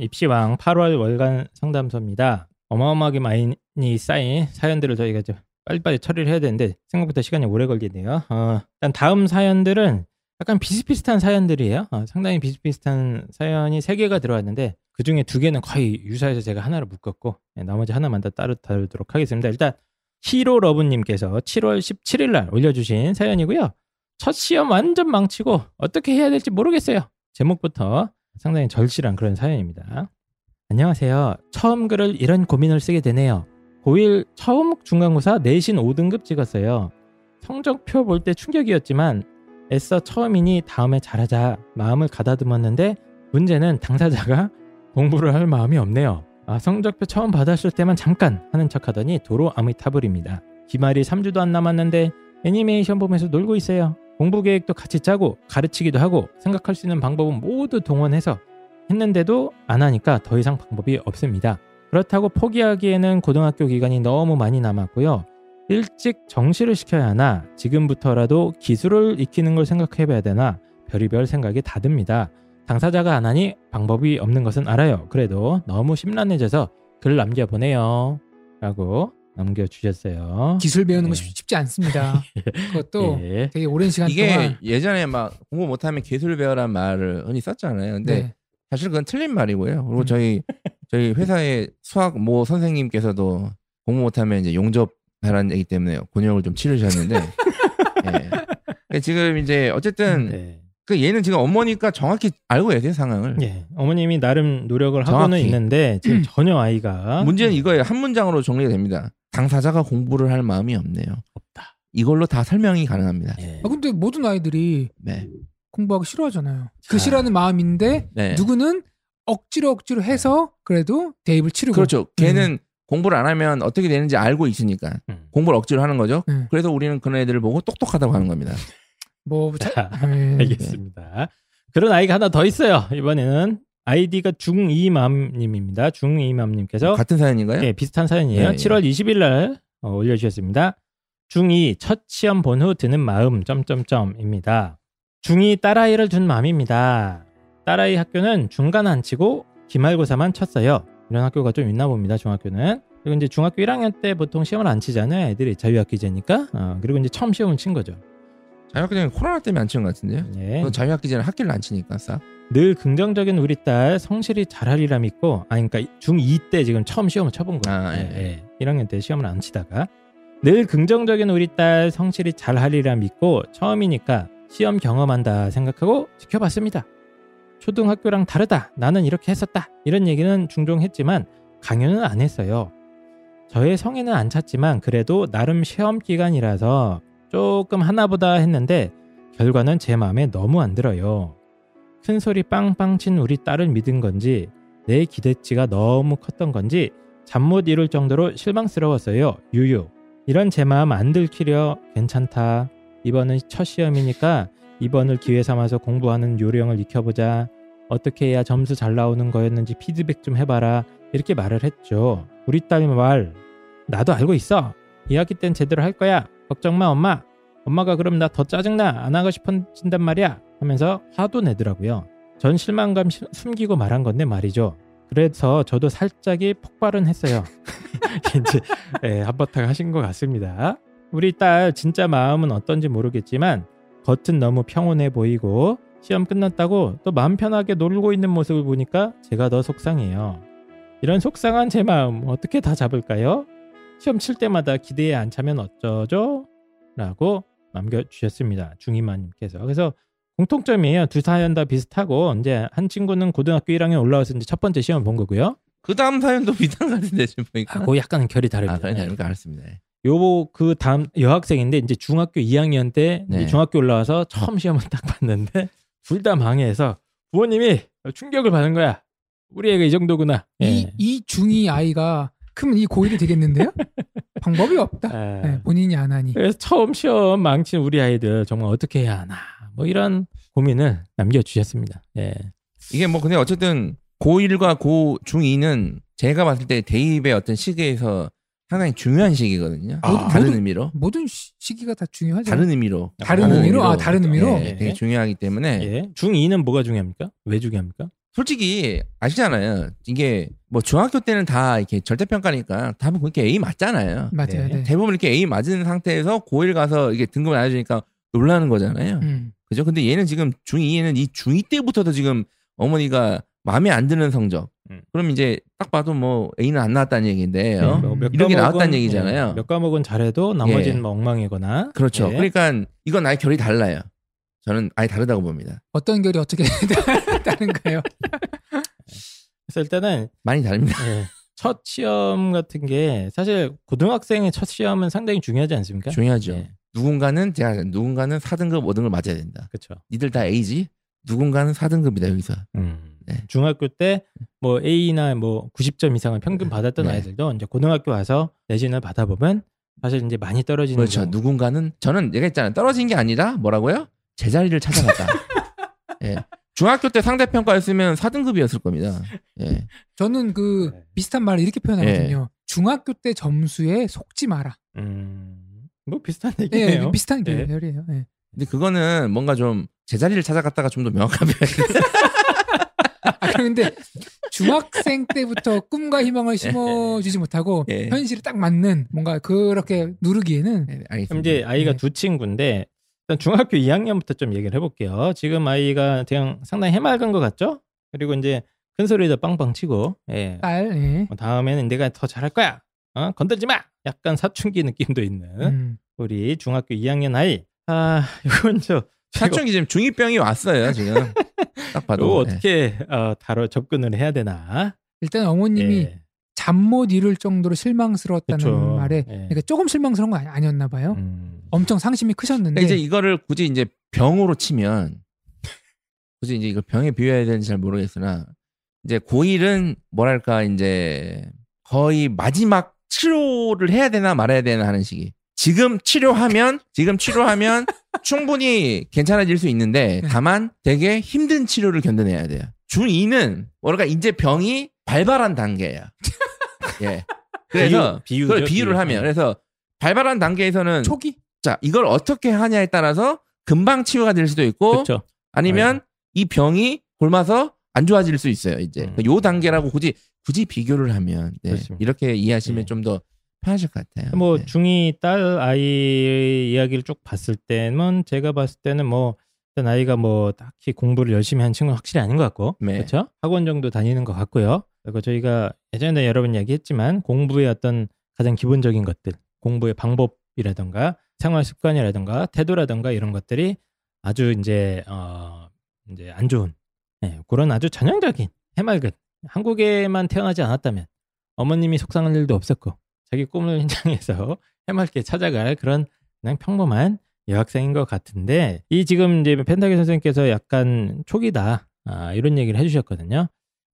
입시왕 8월 월간 상담소입니다. 어마어마하게 많이 쌓인 사연들을 저희가 좀 빨리빨리 처리를 해야 되는데 생각보다 시간이 오래 걸리네요. 어, 일단 다음 사연들은 약간 비슷비슷한 사연들이에요. 어, 상당히 비슷비슷한 사연이 세 개가 들어왔는데 그 중에 두 개는 거의 유사해서 제가 하나를 묶었고 네, 나머지 하나만 더 따로 다루도록 하겠습니다. 일단 히로 러브님께서 7월 17일 날 올려주신 사연이고요. 첫 시험 완전 망치고 어떻게 해야 될지 모르겠어요. 제목부터 상당히 절실한 그런 사연입니다. 안녕하세요. 처음 글을 이런 고민을 쓰게 되네요. 고1 처음 중간고사 내신 5등급 찍었어요. 성적표 볼 때 충격이었지만 애써 처음이니 다음에 잘하자 마음을 가다듬었는데 문제는 당사자가 공부를 할 마음이 없네요. 아, 성적표 처음 받았을 때만 잠깐 하는 척 하더니 도로 아미타불입니다. 기말이 3주도 안 남았는데 애니메이션 보면서 놀고 있어요. 공부 계획도 같이 짜고 가르치기도 하고 생각할 수 있는 방법은 모두 동원해서 했는데도 안 하니까 더 이상 방법이 없습니다. 그렇다고 포기하기에는 고등학교 기간이 너무 많이 남았고요. 일찍 정시를 시켜야 하나 지금부터라도 기술을 익히는 걸 생각해 봐야 되나 별의별 생각이 다 듭니다. 당사자가 안 하니 방법이 없는 것은 알아요. 그래도 너무 심란해져서 글 남겨보내요. 라고 남겨주셨어요. 기술 배우는 네. 거 쉽- 쉽지 않습니다. 그것도 예. 되게 오랜 시간 이게 동안 예전에 막 공부 못하면 기술 배워란 말을 흔히 썼잖아요. 근데 네. 사실 그건 틀린 말이고요. 그리고 음. 저희 저희 회사의 수학 모 선생님께서도 공부 못하면 이제 용접하라는 얘기 때문에 곤욕을 좀 치르셨는데 예. 지금 이제 어쨌든 네. 그 얘는 지금 어머니까 정확히 알고 계세요 상황을. 예. 어머님이 나름 노력을 하고는 정확히. 있는데 지금 전혀 아이가 문제는 이거예요. 한 문장으로 정리가 됩니다. 당사자가 공부를 할 마음이 없네요. 없다. 이걸로 다 설명이 가능합니다. 예. 아 근데 모든 아이들이 네. 공부하기 싫어하잖아요. 자. 그 싫어하는 마음인데 네. 누구는 억지로 억지로 해서 그래도 대입을 치르고 그렇죠. 걔는 공부를 안 하면 어떻게 되는지 알고 있으니까 음. 공부를 억지로 하는 거죠. 음. 그래서 우리는 그런 애들을 보고 똑똑하다고 하는 겁니다. 뭐 자, 자, 네. 알겠습니다. 그런 아이가 하나 더 있어요. 이번에는 아이디가 중이맘님입니다. 중이맘님께서 같은 사연인가요? 예, 비슷한 사연이에요. 예, 예. 7월 20일 날 어, 올려주셨습니다. 중2 첫 시험 본 후 드는 마음 점점점입니다. 중2 딸아이를 둔 마음입니다. 딸아이 학교는 중간 안 치고 기말고사만 쳤어요. 이런 학교가 좀 있나 봅니다. 중학교는. 그리고 이제 중학교 1학년 때 보통 시험을 안 치잖아요. 애들이 자유학기제니까. 어, 그리고 이제 처음 시험을 친 거죠. 자유학기 전에 코로나 때문에 안 치는 것 같은데요? 예. 그 자유학기 전에 학기를 안 치니까 싹. 늘 긍정적인 우리 딸 성실히 잘하리라 믿고 아니 그러니까 중2 때 지금 처음 시험을 쳐본 거예요. 아, 예. 1학년 때 시험을 안 치다가 늘 긍정적인 우리 딸 성실히 잘하리라 믿고 처음이니까 시험 경험한다 생각하고 지켜봤습니다. 초등학교랑 다르다. 나는 이렇게 했었다. 이런 얘기는 종종 했지만 강요는 안 했어요. 저의 성에는 안 찼지만 그래도 나름 시험 기간이라서 조금 하나보다 했는데 결과는 제 마음에 너무 안 들어요. 큰 소리 빵빵 친 우리 딸을 믿은 건지 내 기대치가 너무 컸던 건지 잠 못 이룰 정도로 실망스러웠어요. 유유. 이런 제 마음 안 들키려 괜찮다. 이번은 첫 시험이니까 이번을 기회 삼아서 공부하는 요령을 익혀보자. 어떻게 해야 점수 잘 나오는 거였는지 피드백 좀 해봐라. 이렇게 말을 했죠. 우리 딸 말. 나도 알고 있어. 2학기 땐 제대로 할 거야. 걱정 마, 엄마. 엄마가 그럼 나 더 짜증나. 안 하고 싶어진단 말이야. 하면서 화도 내더라고요. 전 실망감 시- 숨기고 말한 건데 말이죠. 그래서 저도 살짝이 폭발은 했어요. 이제 예, 한바탕 하신 것 같습니다. 우리 딸 진짜 마음은 어떤지 모르겠지만 겉은 너무 평온해 보이고 시험 끝났다고 또 마음 편하게 놀고 있는 모습을 보니까 제가 더 속상해요. 이런 속상한 제 마음 어떻게 다 잡을까요? 시험 칠 때마다 기대에 안 차면 어쩌죠? 라고 남겨주셨습니다. 중이마님께서. 그래서 공통점이에요. 두 사연 다 비슷하고 이제 한 친구는 고등학교 1학년 올라와서 이제 첫 번째 시험 본 거고요. 그 다음 사연도 비슷한 것 같은데 지금 보니까. 아, 그 약간 결이 아, 다릅니다. 그러니까 그러니까 알았습니다. 네. 요그 다음 여학생인데 이제 중학교 2학년 때 네. 중학교 올라와서 처음 시험을 딱 봤는데 둘 다 망해서 부모님이 충격을 받은 거야. 우리 애가 이 정도구나. 이, 예. 이 중이 아이가 크면 이 고1이 되겠는데요? 방법이 없다. 예. 네, 본인이 안 하니. 그래서 처음 시험 망친 우리 아이들 정말 어떻게 해야 하나 뭐 이런 고민을 남겨주셨습니다. 예. 이게 뭐 근데 어쨌든 고1과 고 중2는 제가 봤을 때 대입의 어떤 시기에서 상당히 중요한 시기거든요. 아, 다른 모든- 의미로. 모든 시- 시기가 다 중요하죠. 다른 의미로. 다른 의미로? 아, 다른 의미로? 예, 되게 중요하기 때문에 예. 중2는 뭐가 중요합니까? 왜 중요합니까? 솔직히 아시잖아요. 이게 뭐 중학교 때는 다 이렇게 절대평가니까 다분 그렇게 A 맞잖아요. 맞아요. 네. 네. 대부분 이렇게 A 맞은 상태에서 고1 가서 이게 등급을 나눠주니까 놀라는 거잖아요. 음. 그죠? 근데 얘는 지금 중2에는 이 중2 때부터도 지금 어머니가 마음에 안 드는 성적. 음. 그럼 이제 딱 봐도 뭐 A는 안 나왔다는 얘기인데요. 음. 뭐몇 이런 게 나왔다는 얘기잖아요. 예, 몇 과목은 잘해도 나머지는 예. 뭐 엉망이거나. 그렇죠. 예. 그러니까 이건 아예 결이 달라요. 저는 아예 다르다고 봅니다. 어떤 결이 어떻게 다른가요? 그래서 일단은 많이 다릅니다. 예, 첫 시험 같은 게 사실 고등학생의 첫 시험은 상당히 중요하지 않습니까? 중요하죠. 예, 누군가는 제가 누군가는 4등급, 5등급 맞아야 된다. 그렇죠. 니들 다 A지? 누군가는 4등급이다 여기서. 음. 네. 중학교 때 뭐 A나 뭐 90점 이상을 평균 받았던 네. 아이들도 이제 고등학교 와서 내신을 받아보면 사실 이제 많이 떨어지는 그렇죠. 경우. 누군가는 저는 얘가 있잖아요. 떨어진 게 아니라 뭐라고요? 제자리를 찾아갔다. 예. 중학교 때 상대평가였으면 4등급이었을 겁니다. 예. 저는 그 네. 비슷한 말을 이렇게 표현하거든요. 중학교 때 점수에 속지 마라. 음, 뭐 비슷한 예, 얘기네요. 비슷한 예. 결이에요. 예. 근데 그거는 뭔가 좀 제자리를 찾아갔다가 좀더 표현. 아, 그런데 중학생 때부터 꿈과 희망을 심어주지 못하고 예. 현실에 딱 맞는 뭔가 그렇게 누르기에는 네, 알겠습니다. 그럼 이제 아이가 네. 두 친구인데 일단 중학교 2학년부터 좀 얘기를 해볼게요. 지금 아이가 그냥 상당히 해맑은 것 같죠? 그리고 이제 큰 소리도 빵빵 치고, 예. 딸, 예. 뭐 다음에는 내가 더 잘할 거야. 어? 건들지 마. 약간 사춘기 느낌도 있는 음. 우리 중학교 2학년 아이. 아, 이건 저 사춘기 지금 중2병이 왔어요, 지금. 딱 봐도. 어떻게 어, 다뤄 접근을 해야 되나? 일단 어머님이 예. 잠못 이룰 정도로 실망스러웠다는 그쵸. 말에 예. 그러니까 조금 실망스러운 거 아니- 아니 었나 봐요. 음. 엄청 상심이 크셨는데 그러니까 이제 이거를 굳이 이제 병으로 치면 굳이 이제 이걸 병에 비유해야 되는지 잘 모르겠으나 이제 고1은 뭐랄까 이제 거의 마지막 치료를 해야 되나 말아야 되나 하는 시기. 지금 치료하면 지금 치료하면 충분히 괜찮아질 수 있는데 다만 되게 힘든 치료를 견뎌내야 돼요. 중 2는 뭐랄까 이제 병이 발발한 단계야. 예. 그래서 비유, 그걸 비유를 비유. 하면 예. 그래서 발발한 단계에서는 초기 자, 이걸 어떻게 하냐에 따라서 금방 치유가 될 수도 있고 그렇죠. 아니면 이 병이 굶어서 안 좋아질 수 있어요. 이제 음. 그요 단계라고 굳이 굳이 비교를 하면 네. 이렇게 이해하시면 예. 좀더 편하실 것 같아요. 뭐 네. 중2 딸 아이 이야기를 쭉 봤을 때는 제가 봤을 때는 뭐 일단 아이가 뭐 딱히 공부를 열심히 한 친구는 확실히 아닌 것 같고 네. 그렇죠 학원 정도 다니는 것 같고요 그리고 저희가 예전에 여러 번 이야기했지만 공부의 어떤 가장 기본적인 것들 공부의 방법이라던가 생활 습관이라던가 태도라던가 이런 것들이 아주 이제 어 이제 안 좋은 예, 그런 아주 전형적인 해맑은 한국에만 태어나지 않았다면 어머님이 속상할 일도 없었고 자기 꿈을 현장에서 해맑게 찾아갈 그런 그냥 평범한 여학생인 것 같은데 이 지금 이제 펜타기 선생님께서 약간 초기다 아, 이런 얘기를 해주셨거든요.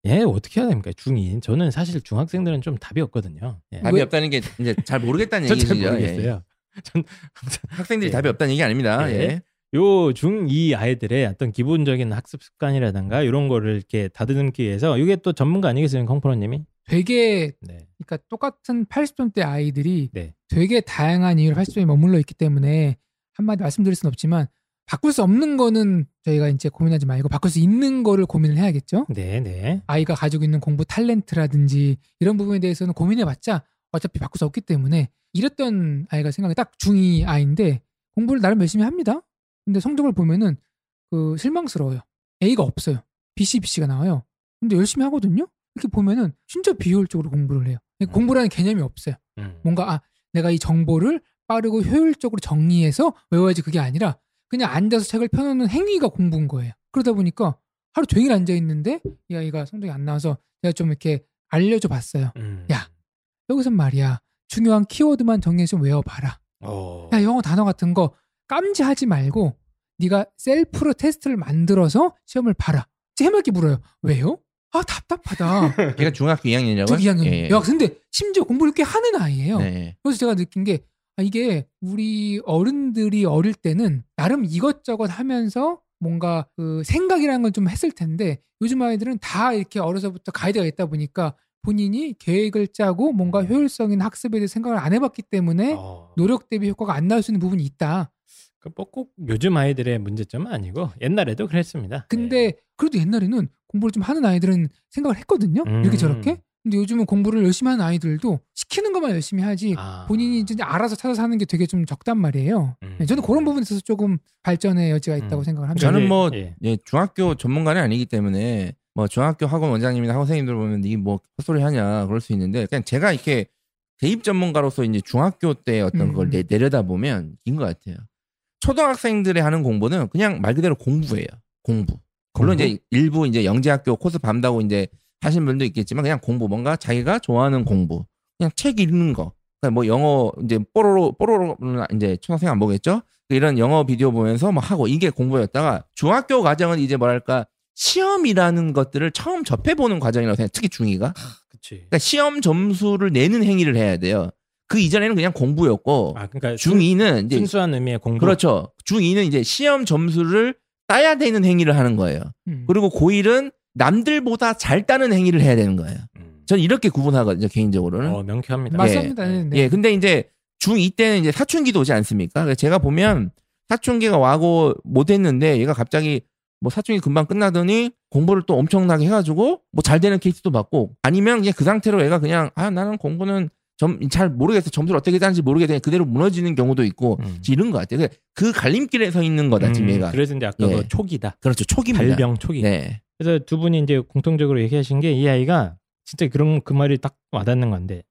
예 어떻게 해야 됩니까 중인 저는 사실 중학생들은 좀 답이 없거든요. 예. 답이 왜- 없다는 게 이제 잘 모르겠다는 전 얘기죠. 잘 예. 모르겠어요. 전 항상 학생들이 예. 답이 없다는 얘기 아닙니다. 예. 예. 요 중2 아이들의 어떤 기본적인 학습 습관이라든가 이런 거를 이렇게 다듬기 위해서 이게 또 전문가 아니겠습니까 콩프로님이? 되게 네. 그러니까 똑같은 80점대 아이들이 네. 되게 다양한 이유로 80점에 머물러 있기 때문에 한마디 말씀드릴 수는 없지만 바꿀 수 없는 거는 저희가 이제 고민하지 말고 바꿀 수 있는 거를 고민을 해야겠죠. 네, 네. 아이가 가지고 있는 공부 탤런트라든지 이런 부분에 대해서는 고민해봤자 어차피 바꿀 수 없기 때문에 이랬던 아이가 생각이 딱 중2 아이인데 공부를 나름 열심히 합니다. 근데 성적을 보면은 그 실망스러워요. A가 없어요. BC, BC가 나와요. 근데 열심히 하거든요. 이렇게 보면은 진짜 비효율적으로 공부를 해요. 공부라는 개념이 없어요. 음. 뭔가 아 내가 이 정보를 빠르고 효율적으로 정리해서 외워야지 그게 아니라 그냥 앉아서 책을 펴놓는 행위가 공부인 거예요. 그러다 보니까 하루 종일 앉아 있는데 이 아이가 성적이 안 나와서 제가 좀 이렇게 알려줘 봤어요. 음. 야. 여기선 말이야 중요한 키워드만 정리해서 외워봐라. 어. 야 영어 단어 같은 거 깜지하지 말고 네가 셀프로 테스트를 만들어서 시험을 봐라. 해맑게 물어요. 왜요? 아 답답하다. 걔가 중학교 2학년이라고요? 중 2학년. 예. 야 근데 심지어 공부를 꽤 하는 아이예요. 네. 그래서 제가 느낀 게 아, 이게 우리 어른들이 어릴 때는 나름 이것저것 하면서 뭔가 그 생각이라는 걸 좀 했을 텐데 요즘 아이들은 다 이렇게 어려서부터 가이드가 있다 보니까 본인이 계획을 짜고 뭔가 효율성 있는 학습에 대해 생각을 안 해봤기 때문에 어. 노력 대비 효과가 안 나올 수 있는 부분이 있다. 그꼭 요즘 아이들의 문제점은 아니고 옛날에도 그랬습니다. 근데 그래도 옛날에는 공부를 좀 하는 아이들은 생각을 했거든요. 음. 이렇게 저렇게. 근데 요즘은 공부를 열심히 하는 아이들도 시키는 것만 열심히 하지 아. 본인이 이제 알아서 찾아서 하는 게 되게 좀 적단 말이에요. 음. 네, 저는 그런 부분에 있어서 조금 발전의 여지가 있다고 음. 생각을 합니다. 저는 뭐 예. 예, 중학교 전문가는 아니기 때문에 뭐 중학교 학원 원장님이나 학원 선생님들 보면 이게 뭐 헛소리 하냐 그럴 수 있는데 그냥 제가 이렇게 대입 전문가로서 이제 중학교 때 어떤 음. 걸 내, 내려다 보면 이인 것 같아요. 초등학생들이 하는 공부는 그냥 말 그대로 공부예요. 공부. 물론 공부? 이제 일부 이제 영재학교 코스 밤다고 이제 하신 분도 있겠지만 그냥 공부 뭔가 자기가 좋아하는 공부 그냥 책 읽는 거 그러니까 뭐 영어 이제 뽀로로 뽀로로는 이제 초등학생 안 보겠죠 이런 영어 비디오 보면서 뭐 하고 이게 공부였다가 중학교 과정은 이제 뭐랄까 시험이라는 것들을 처음 접해보는 과정이라고 생각해요 특히 중2가 그치. 그러니까 시험 점수를 내는 행위를 해야 돼요 그 이전에는 그냥 공부였고 아 그러니까 순, 중2는 이제 순수한 의미의 공부. 그렇죠 중2는 이제 시험 점수를 따야 되는 행위를 하는 거예요 음. 그리고 고1은 남들보다 잘 따는 행위를 해야 되는 거예요. 음. 전 이렇게 구분하거든요, 개인적으로는. 어 명쾌합니다. 맞습니다. 네, 네. 예, 근데 이제 중2 때는 이제 사춘기도 오지 않습니까? 제가 보면 사춘기가 와고 못했는데 얘가 갑자기 뭐 사춘기 금방 끝나더니 공부를 또 엄청나게 해가지고 뭐 잘 되는 케이스도 받고 아니면 그냥 그 상태로 얘가 그냥 아 나는 공부는 점, 잘 모르겠어 점수를 어떻게 따는지 모르겠어 그대로 무너지는 경우도 있고 음. 이런 것 같아요. 그 갈림길에 서 있는 거다 지금 음, 얘가. 그래서 이제 아까 예. 그 초기다. 그렇죠 초기입니다. 발병 초기. 네. 그래서 두 분이 이제 공통적으로 얘기하신 게 이 아이가 진짜 그런 그 말이 딱 와닿는 건데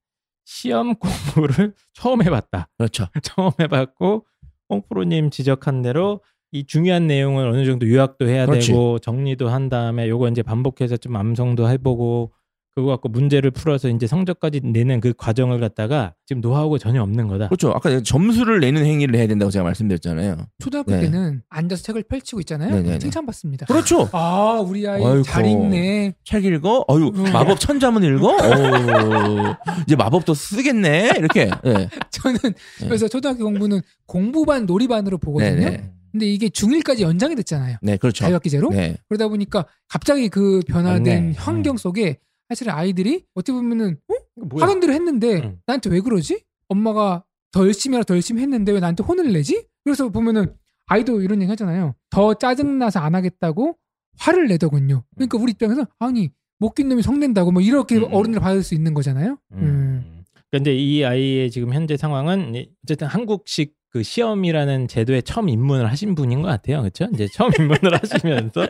시험 공부를 처음 해봤다. 그렇죠. 처음 해봤고 홍프로님 지적한 대로 이 중요한 내용을 어느 정도 요약도 해야 그렇지. 되고 정리도 한 다음에 요거 이제 반복해서 좀 암송도 해보고 그거 갖고 문제를 풀어서 이제 성적까지 내는 그 과정을 갖다가 지금 노하우가 전혀 없는 거다. 그렇죠. 아까 점수를 내는 행위를 해야 된다고 제가 말씀드렸잖아요. 초등학교 네. 때는 앉아서 책을 펼치고 있잖아요. 네네네. 칭찬받습니다. 그렇죠. 아 우리 아이 아이고. 잘 읽네. 책 읽어? 어유 음. 마법 천자문 읽어? 어, 이제 마법도 쓰겠네. 이렇게. 예. 저는 그래서 초등학교 공부는 공부반 놀이반으로 보거든요. 네네. 근데 이게 중1까지 연장이 됐잖아요. 네, 그렇죠. 자유학기제로. 네. 그러다 보니까 갑자기 그 변화된 맞네. 환경 속에 사실은 아이들이 어떻게 보면은 어? 하던 대로 했는데 응. 나한테 왜 그러지? 엄마가 더 열심히 하라 더 열심히 했는데 왜 나한테 혼을 내지? 그래서 보면은 아이도 이런 얘기 하잖아요. 더 짜증나서 안 하겠다고 화를 내더군요. 그러니까 우리 입장에서 아니 못 낀 놈이 성낸다고 뭐 이렇게 음, 음. 어른들 받을 수 있는 거잖아요. 음. 음. 그런데 이 아이의 지금 현재 상황은 이- 어쨌든 한국식 그 시험이라는 제도에 처음 입문을 하신 분인 것 같아요. 그렇죠? 이제 처음 입문을 하시면서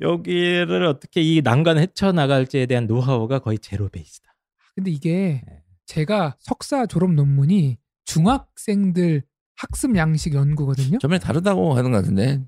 여기를 어떻게 이 난관을 헤쳐 나갈지에 대한 노하우가 거의 제로 베이스다. 근데 이게 네. 제가 석사 졸업 논문이 중학생들 학습 양식 연구거든요. 저번에 다르다고 하는 것 같은데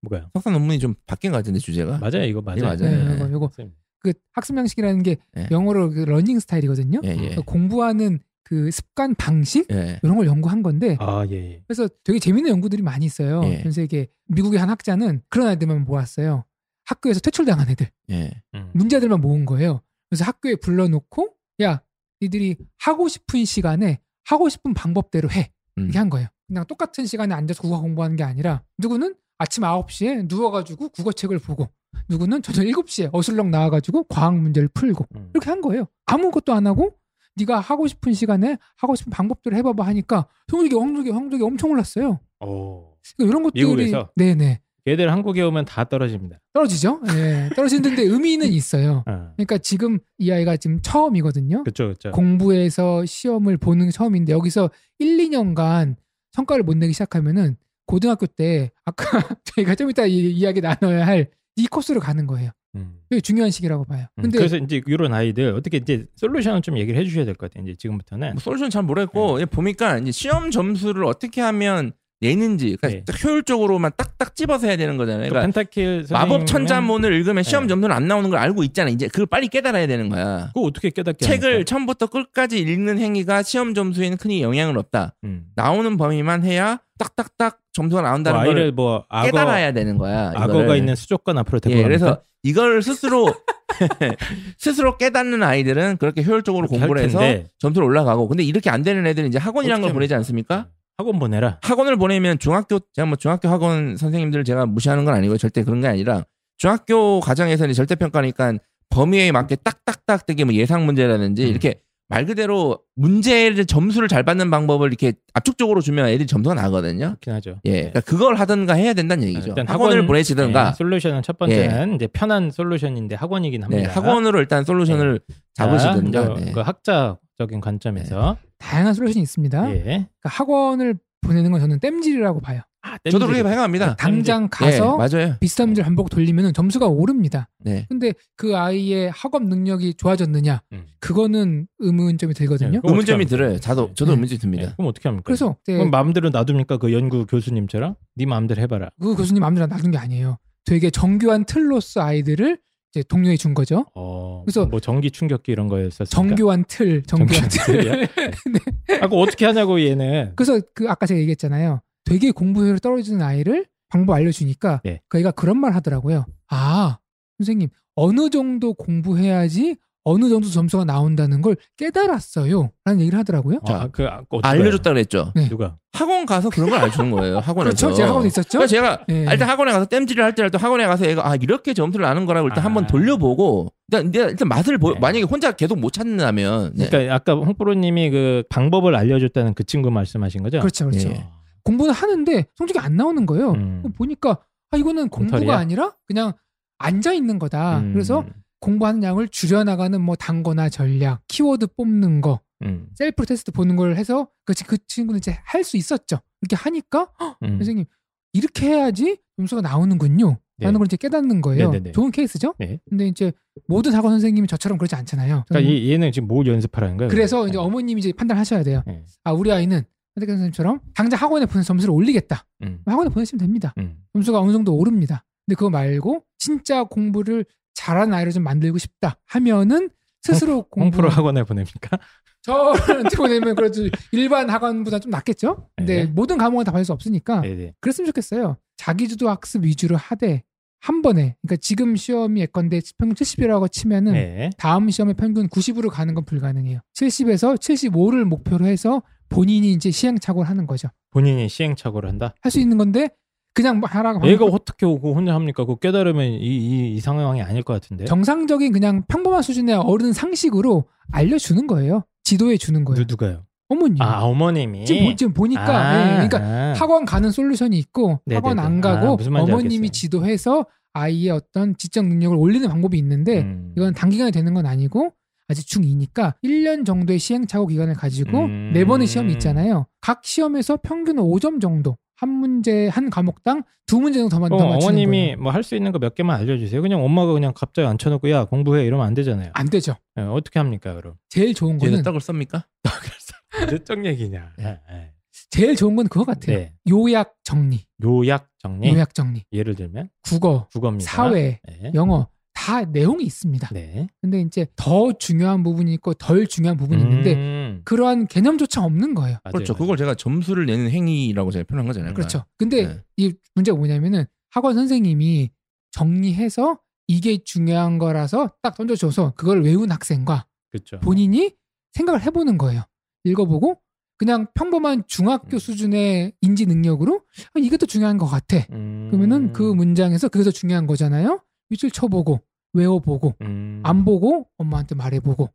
뭐가요? 석사 논문이 좀 바뀐 것 같은데 주제가. 맞아요, 이거 맞아요. 맞아요. 네, 네. 이거, 이거. 그 학습 양식이라는 게 네. 영어로 그 learning style이거든요. 예, 예. 그 공부하는 그 습관 방식 예. 이런 걸 연구한 건데 아 예. 예. 그래서 되게 재밌는 연구들이 많이 있어요. 예. 전 세계 미국의 한 학자는 그런 아이들만 모았어요. 학교에서 퇴출당한 애들, 예. 음. 문제들만 모은 거예요. 그래서 학교에 불러놓고 야, 니들이 하고 싶은 시간에 하고 싶은 방법대로 해. 음. 이렇게 한 거예요. 그냥 똑같은 시간에 앉아서 국어 공부하는 게 아니라 누구는 아침 9시에 누워가지고 국어책을 보고 누구는 저녁 7시에 어슬렁 나와가지고 과학 문제를 풀고 음. 이렇게 한 거예요. 아무것도 안 하고 네가 하고 싶은 시간에 하고 싶은 방법대로 해봐봐 하니까 성적이 성적이 성적이 엄청 올랐어요. 오. 그러니까 이런 것들이 미국에서? 네네 걔들 한국에 오면 다 떨어집니다. 떨어지죠. 네, 떨어지는데 의미는 있어요. 아, 그러니까 지금 이 아이가 지금 처음이거든요. 그렇죠, 그렇죠. 공부에서 시험을 보는 게 처음인데 여기서 1, 2년간 성과를 못 내기 시작하면은 고등학교 때 아까 저희가 좀 이따 이 이야기 나눠야 할 이 코스로 가는 거예요. 음. 이게 중요한 시기라고 봐요. 음, 근데 그래서 이제 이런 아이들 어떻게 이제 솔루션을 좀 얘기를 해주셔야 될 것 같아요. 이제 지금부터는 뭐 솔루션 잘 모르겠고 예, 보니까 이제 시험 점수를 어떻게 하면 내는지 그러니까 네. 딱 효율적으로만 딱딱 집어서 해야 되는 거잖아요. 그 그러니까 펜타킬 마법 천자문을 읽으면 시험 네. 점수는 안 나오는 걸 알고 있잖아. 이제 그걸 빨리 깨달아야 되는 거야. 그거 어떻게 깨닫게 책을 합니까? 처음부터 끝까지 읽는 행위가 시험 점수에는 큰 영향은 없다. 음. 나오는 범위만 해야 딱딱딱 점수가 뭐 나온다는 아이를 걸 뭐 악어 깨달아야 되는 거야. 악어가 이거를. 있는 수족관 앞으로 데리고 예? 그래서 이걸 스스로 스스로 깨닫는 아이들은 그렇게 효율적으로 공부를 할 해서. 점수를 올라가고 근데 이렇게 안 되는 애들은 이제 학원이라는 걸 보내지? 않습니까? 학원 보내라. 학원을 보내면 중학교 제가 뭐 중학교 학원 선생님들 제가 무시하는 건 아니고 절대 그런 게 아니라 중학교 과정에서는 절대 평가니까 범위에 맞게 딱딱딱 되게 뭐 예상 문제라든지 음. 이렇게 말 그대로 문제를 점수를 잘 받는 방법을 이렇게 압축적으로 주면 애들이 점수가 나거든요. 그렇긴 하죠. 예, 그러니까 그걸 하든가 해야 된다는 얘기죠. 일단 학원을 학원- 보내시든가 네, 솔루션은 첫 번째는 이제 편한 솔루션인데 학원이긴 네, 합니다. 학원으로 일단 솔루션을 자, 잡으시든가. 그, 네. 그 학자적인 관점에서 다양한 솔루션이 있습니다. 예. 그러니까 학원을 보내는 건 저는 땜질이라고 봐요. 아, 저도. 그렇게 생각합니다. 당장 예, 가서 맞아요. 비슷한 문제를 반복 돌리면 점수가 오릅니다. 네. 근데 그 아이의 학업 능력이 좋아졌느냐? 음. 그거는 의문점이 들거든요. 네, 의문점이 들어요. 합니까? 저도 저도 네. 의문점이 네, 듭니다. 그럼 어떻게 합니까? 그래서 이제 그럼 마음대로 놔둡니까? 그 연구 교수님처럼 네 마음대로 해봐라. 그 교수님 마음대로 놔둔 게 아니에요. 되게 정교한 틀로서 아이들을 이제 독려해 준 거죠. 어, 그래서- 뭐 전기 충격기 이런 거였었어요. 정교한 틀, 정교한 틀. 틀이야? 아, 그 어떻게 하냐고 얘는. 그래서 그 아까 제가 얘기했잖아요. 되게 공부율이 떨어지는 아이를 방법 알려주니까 네. 그 애가 그런 말 하더라고요. 아 선생님 어느 정도 공부해야지 어느 정도 점수가 나온다는 걸 깨달았어요. 라는 얘기를 하더라고요. 아, 그 아, 어떻게 알려줬다 그랬죠. 네. 누가? 학원 가서 그런 걸 알려주는 거예요. 학원에서. 그렇죠. 제가 학원에 있었죠. 그러니까 제가 네. 일단 학원에 가서 땜질을 할 때라도 학원에 가서 애가 아 이렇게 점수를 나는 거라고 일단 아. 한번 돌려보고 일단 내가 일단 맛을 보, 네. 만약에 혼자 계속 못 찾는다면 네. 그러니까 아까 홍프로님이 그 방법을 알려줬다는 그 친구 말씀하신 거죠? 그렇죠, 그렇죠. 예. 공부는 하는데 성적이 안 나오는 거예요. 음. 보니까 아 이거는 공부가 엉터리야? 아니라 그냥 앉아 있는 거다. 음, 그래서 공부하는 양을 줄여나가는 뭐 단권화 전략, 키워드 뽑는 거, 음, self test 보는 걸 해서 그, 치- 그 친구는 이제 할 수 있었죠. 이렇게 하니까 헉, 음. 선생님 이렇게 해야지 점수가 나오는군요. 네. 라는 걸 이제 깨닫는 거예요. 네네네. 좋은 케이스죠. 네. 근데 이제 모든 학원 선생님이 저처럼 그러지 않잖아요. 그러니까 얘, 얘는 지금 뭘 연습하라는 거예요? 그래서 이제 어머님이 이제 판단하셔야 돼요. 네. 아 우리 아이는 선생님 선생님처럼 당장 학원에 보내서 점수를 올리겠다. 음, 학원에 보내시면 됩니다. 음. 점수가 어느 정도 오릅니다. 근데 그거 말고 진짜 공부를 잘하는 아이를 좀 만들고 싶다 하면은 스스로 공부 홍프로 학원에 보냅니까? 저한테 보내면 그래도 일반 학원보다 좀 낫겠죠. 근데 네. 모든 과목은 다 받을 수 없으니까 네네. 그랬으면 좋겠어요. 자기주도 학습 위주로 하되 한 번에 그러니까 지금 시험이 예컨대 평균 70이라고 치면은 네. 다음 시험에 평균 90으로 가는 건 불가능해요. 70에서 75를 목표로 해서 본인이 이제 시행착오를 하는 거죠. 본인이 시행착오를 한다. 할 수 있는 건데 그냥 뭐 하라고 얘가 어떻게 오고 혼자 합니까? 그거 깨달으면 이, 이, 이 상황이 아닐 것 같은데. 정상적인 그냥 평범한 수준의 어른 상식으로 알려주는 거예요. 지도해 주는 거예요. 누, 누가요? 어머님. 아 어머님이. 지금, 보- 지금 보니까 아, 예, 그러니까 아. 학원 가는 솔루션이 있고 네네네. 학원 안 아, 가고 말인지 어머님이 알겠어요. 지도해서 아이의 어떤 지적 능력을 올리는 방법이 있는데 음. 이건 단기간에 되는 건 아니고 아직 중2니까 1년 정도의 시행착오 기간을 가지고 음. 네 번의 시험이 있잖아요. 각 시험에서 평균 5점 정도 한 문제 한 과목당 두 문제 정도 더, 맞- 어, 더 맞추는 어머님이. 뭐 할 수 있는 거 몇 개만 알려주세요. 그냥 엄마가 그냥 갑자기 앉혀놓고 야 공부해 이러면 안 되잖아요. 안 되죠. 예, 어떻게 합니까 그럼? 제일 좋은 거는 떡을 썹니까? 어떤 얘기냐? 예, 예. 제일 좋은 건 그거 같아요. 네. 요약 정리, 요약 정리. 요약 정리, 예를 들면 국어, 국어입니다. 사회, 네. 영어 다 내용이 있습니다. 네. 근데 이제 더 중요한 부분이 있고 덜 중요한 부분이 있는데 음, 그러한 개념조차 없는 거예요. 맞아요, 그렇죠. 맞아요. 그걸 제가 점수를 내는 행위라고 제가 표현한 거잖아요. 그렇죠. 근데 네. 이 문제가 뭐냐면은 학원 선생님이 정리해서 이게 중요한 거라서 딱 던져줘서 그걸 외운 학생과 그렇죠. 본인이 생각을 해보는 거예요. 읽어보고 그냥 평범한 중학교 음. 수준의 인지 능력으로 아, 이게 더 중요한 것 같아. 음, 그러면은 그 문장에서 그게 더 중요한 거잖아요. 밑줄 쳐보고 외워보고 음, 안 보고 엄마한테 말해보고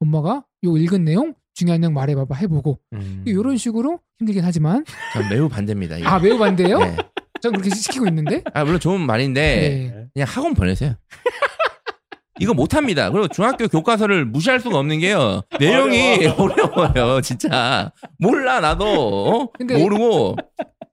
엄마가 요 읽은 내용 중요한 내용 말해봐봐 해보고 음. 이런 식으로 힘들긴 하지만 전 매우 반대입니다. 이거. 아 매우 반대요? 네. 전 그렇게 시키고 있는데 아 물론 좋은 말인데 네. 그냥 학원 보내세요. 이거 못합니다. 그리고 중학교 교과서를 무시할 수가 없는 게요. 내용이 어려워 요, 진짜. 몰라, 나도. 어? 근데- 모르고.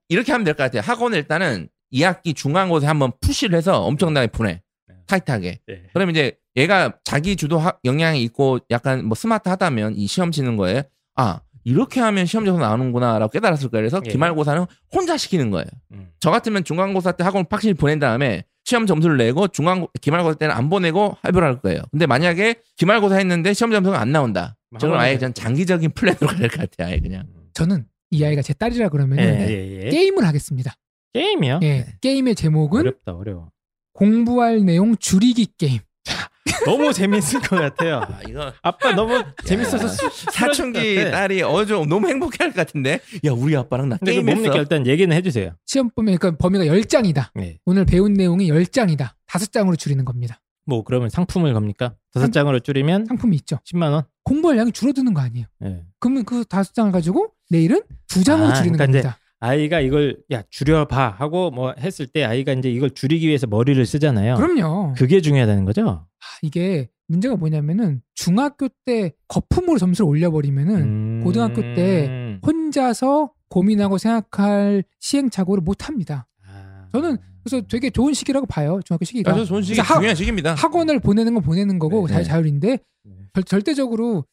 이렇게 하면 될 것 같아요. 학원을 일단은 2학기 중간고사에 한번 푸시를 해서 엄청나게 보내. 타이트하게. 네. 그럼 이제 얘가 자기 주도 하- 역량이 있고 약간 뭐 스마트하다면 이 시험 치는 거에 아, 이렇게 하면 시험 점수 나오는구나라고 깨달았을 거예요. 그래서 예. 기말고사는 혼자 시키는 거예요. 음. 저 같으면 중간고사 때 학원 팍실히 보낸 다음에 시험 점수를 내고 중간 기말고사 때는 안 보내고 할부를 할 거예요. 근데 만약에 기말고사 했는데 시험 점수가 안 나온다. 저는 아예 전 장기적인 플랜으로 갈것 같아요. 아예 그냥. 저는 이 아이가 제 딸이라 예, 그러면 예, 예. 게임을 하겠습니다. 게임이요? 예, 게임의 제목은 어렵다, 어려워. 공부할 내용 줄이기 게임. 너무 재밌을 것 같아요. 아, 이거 아빠 너무 재밌어서 수- 사춘기. 딸이 어좀 너무 행복해할 것 같은데. 야 우리 아빠랑 나그 뭡니까 게임했어. 일단 얘기는 해주세요. 시험 범위 그러니까 범위가 10장이다. 네. 오늘 배운 내용이 10장이다. 5장으로 줄이는 겁니다. 뭐 그러면 상품을 겁니까? 다섯 상- 장으로 줄이면 상품이 있죠. 10만 원. 공부할 양이 줄어드는 거 아니에요. 예. 그러면 그 다섯 장을 가지고 내일은 두 장으로 아, 줄이는 그러니까 겁니다. 아이가 이걸 야 줄여봐 하고 뭐 했을 때 아이가 이제 이걸 줄이기 위해서 머리를 쓰잖아요. 그럼요. 그게 중요하다는 거죠. 아, 이게 문제가 뭐냐면은 중학교 때 거품으로 점수를 올려버리면은 음. 고등학교 때 혼자서 고민하고 생각할 시행착오를 못 합니다. 아. 저는 그래서 되게 좋은 시기라고 봐요. 중학교 시기가. 아주 좋은 시기 중요한 시기입니다. 학원을 보내는 건 보내는 거고 네, 자, 네. 자율인데 네. 절, 절대적으로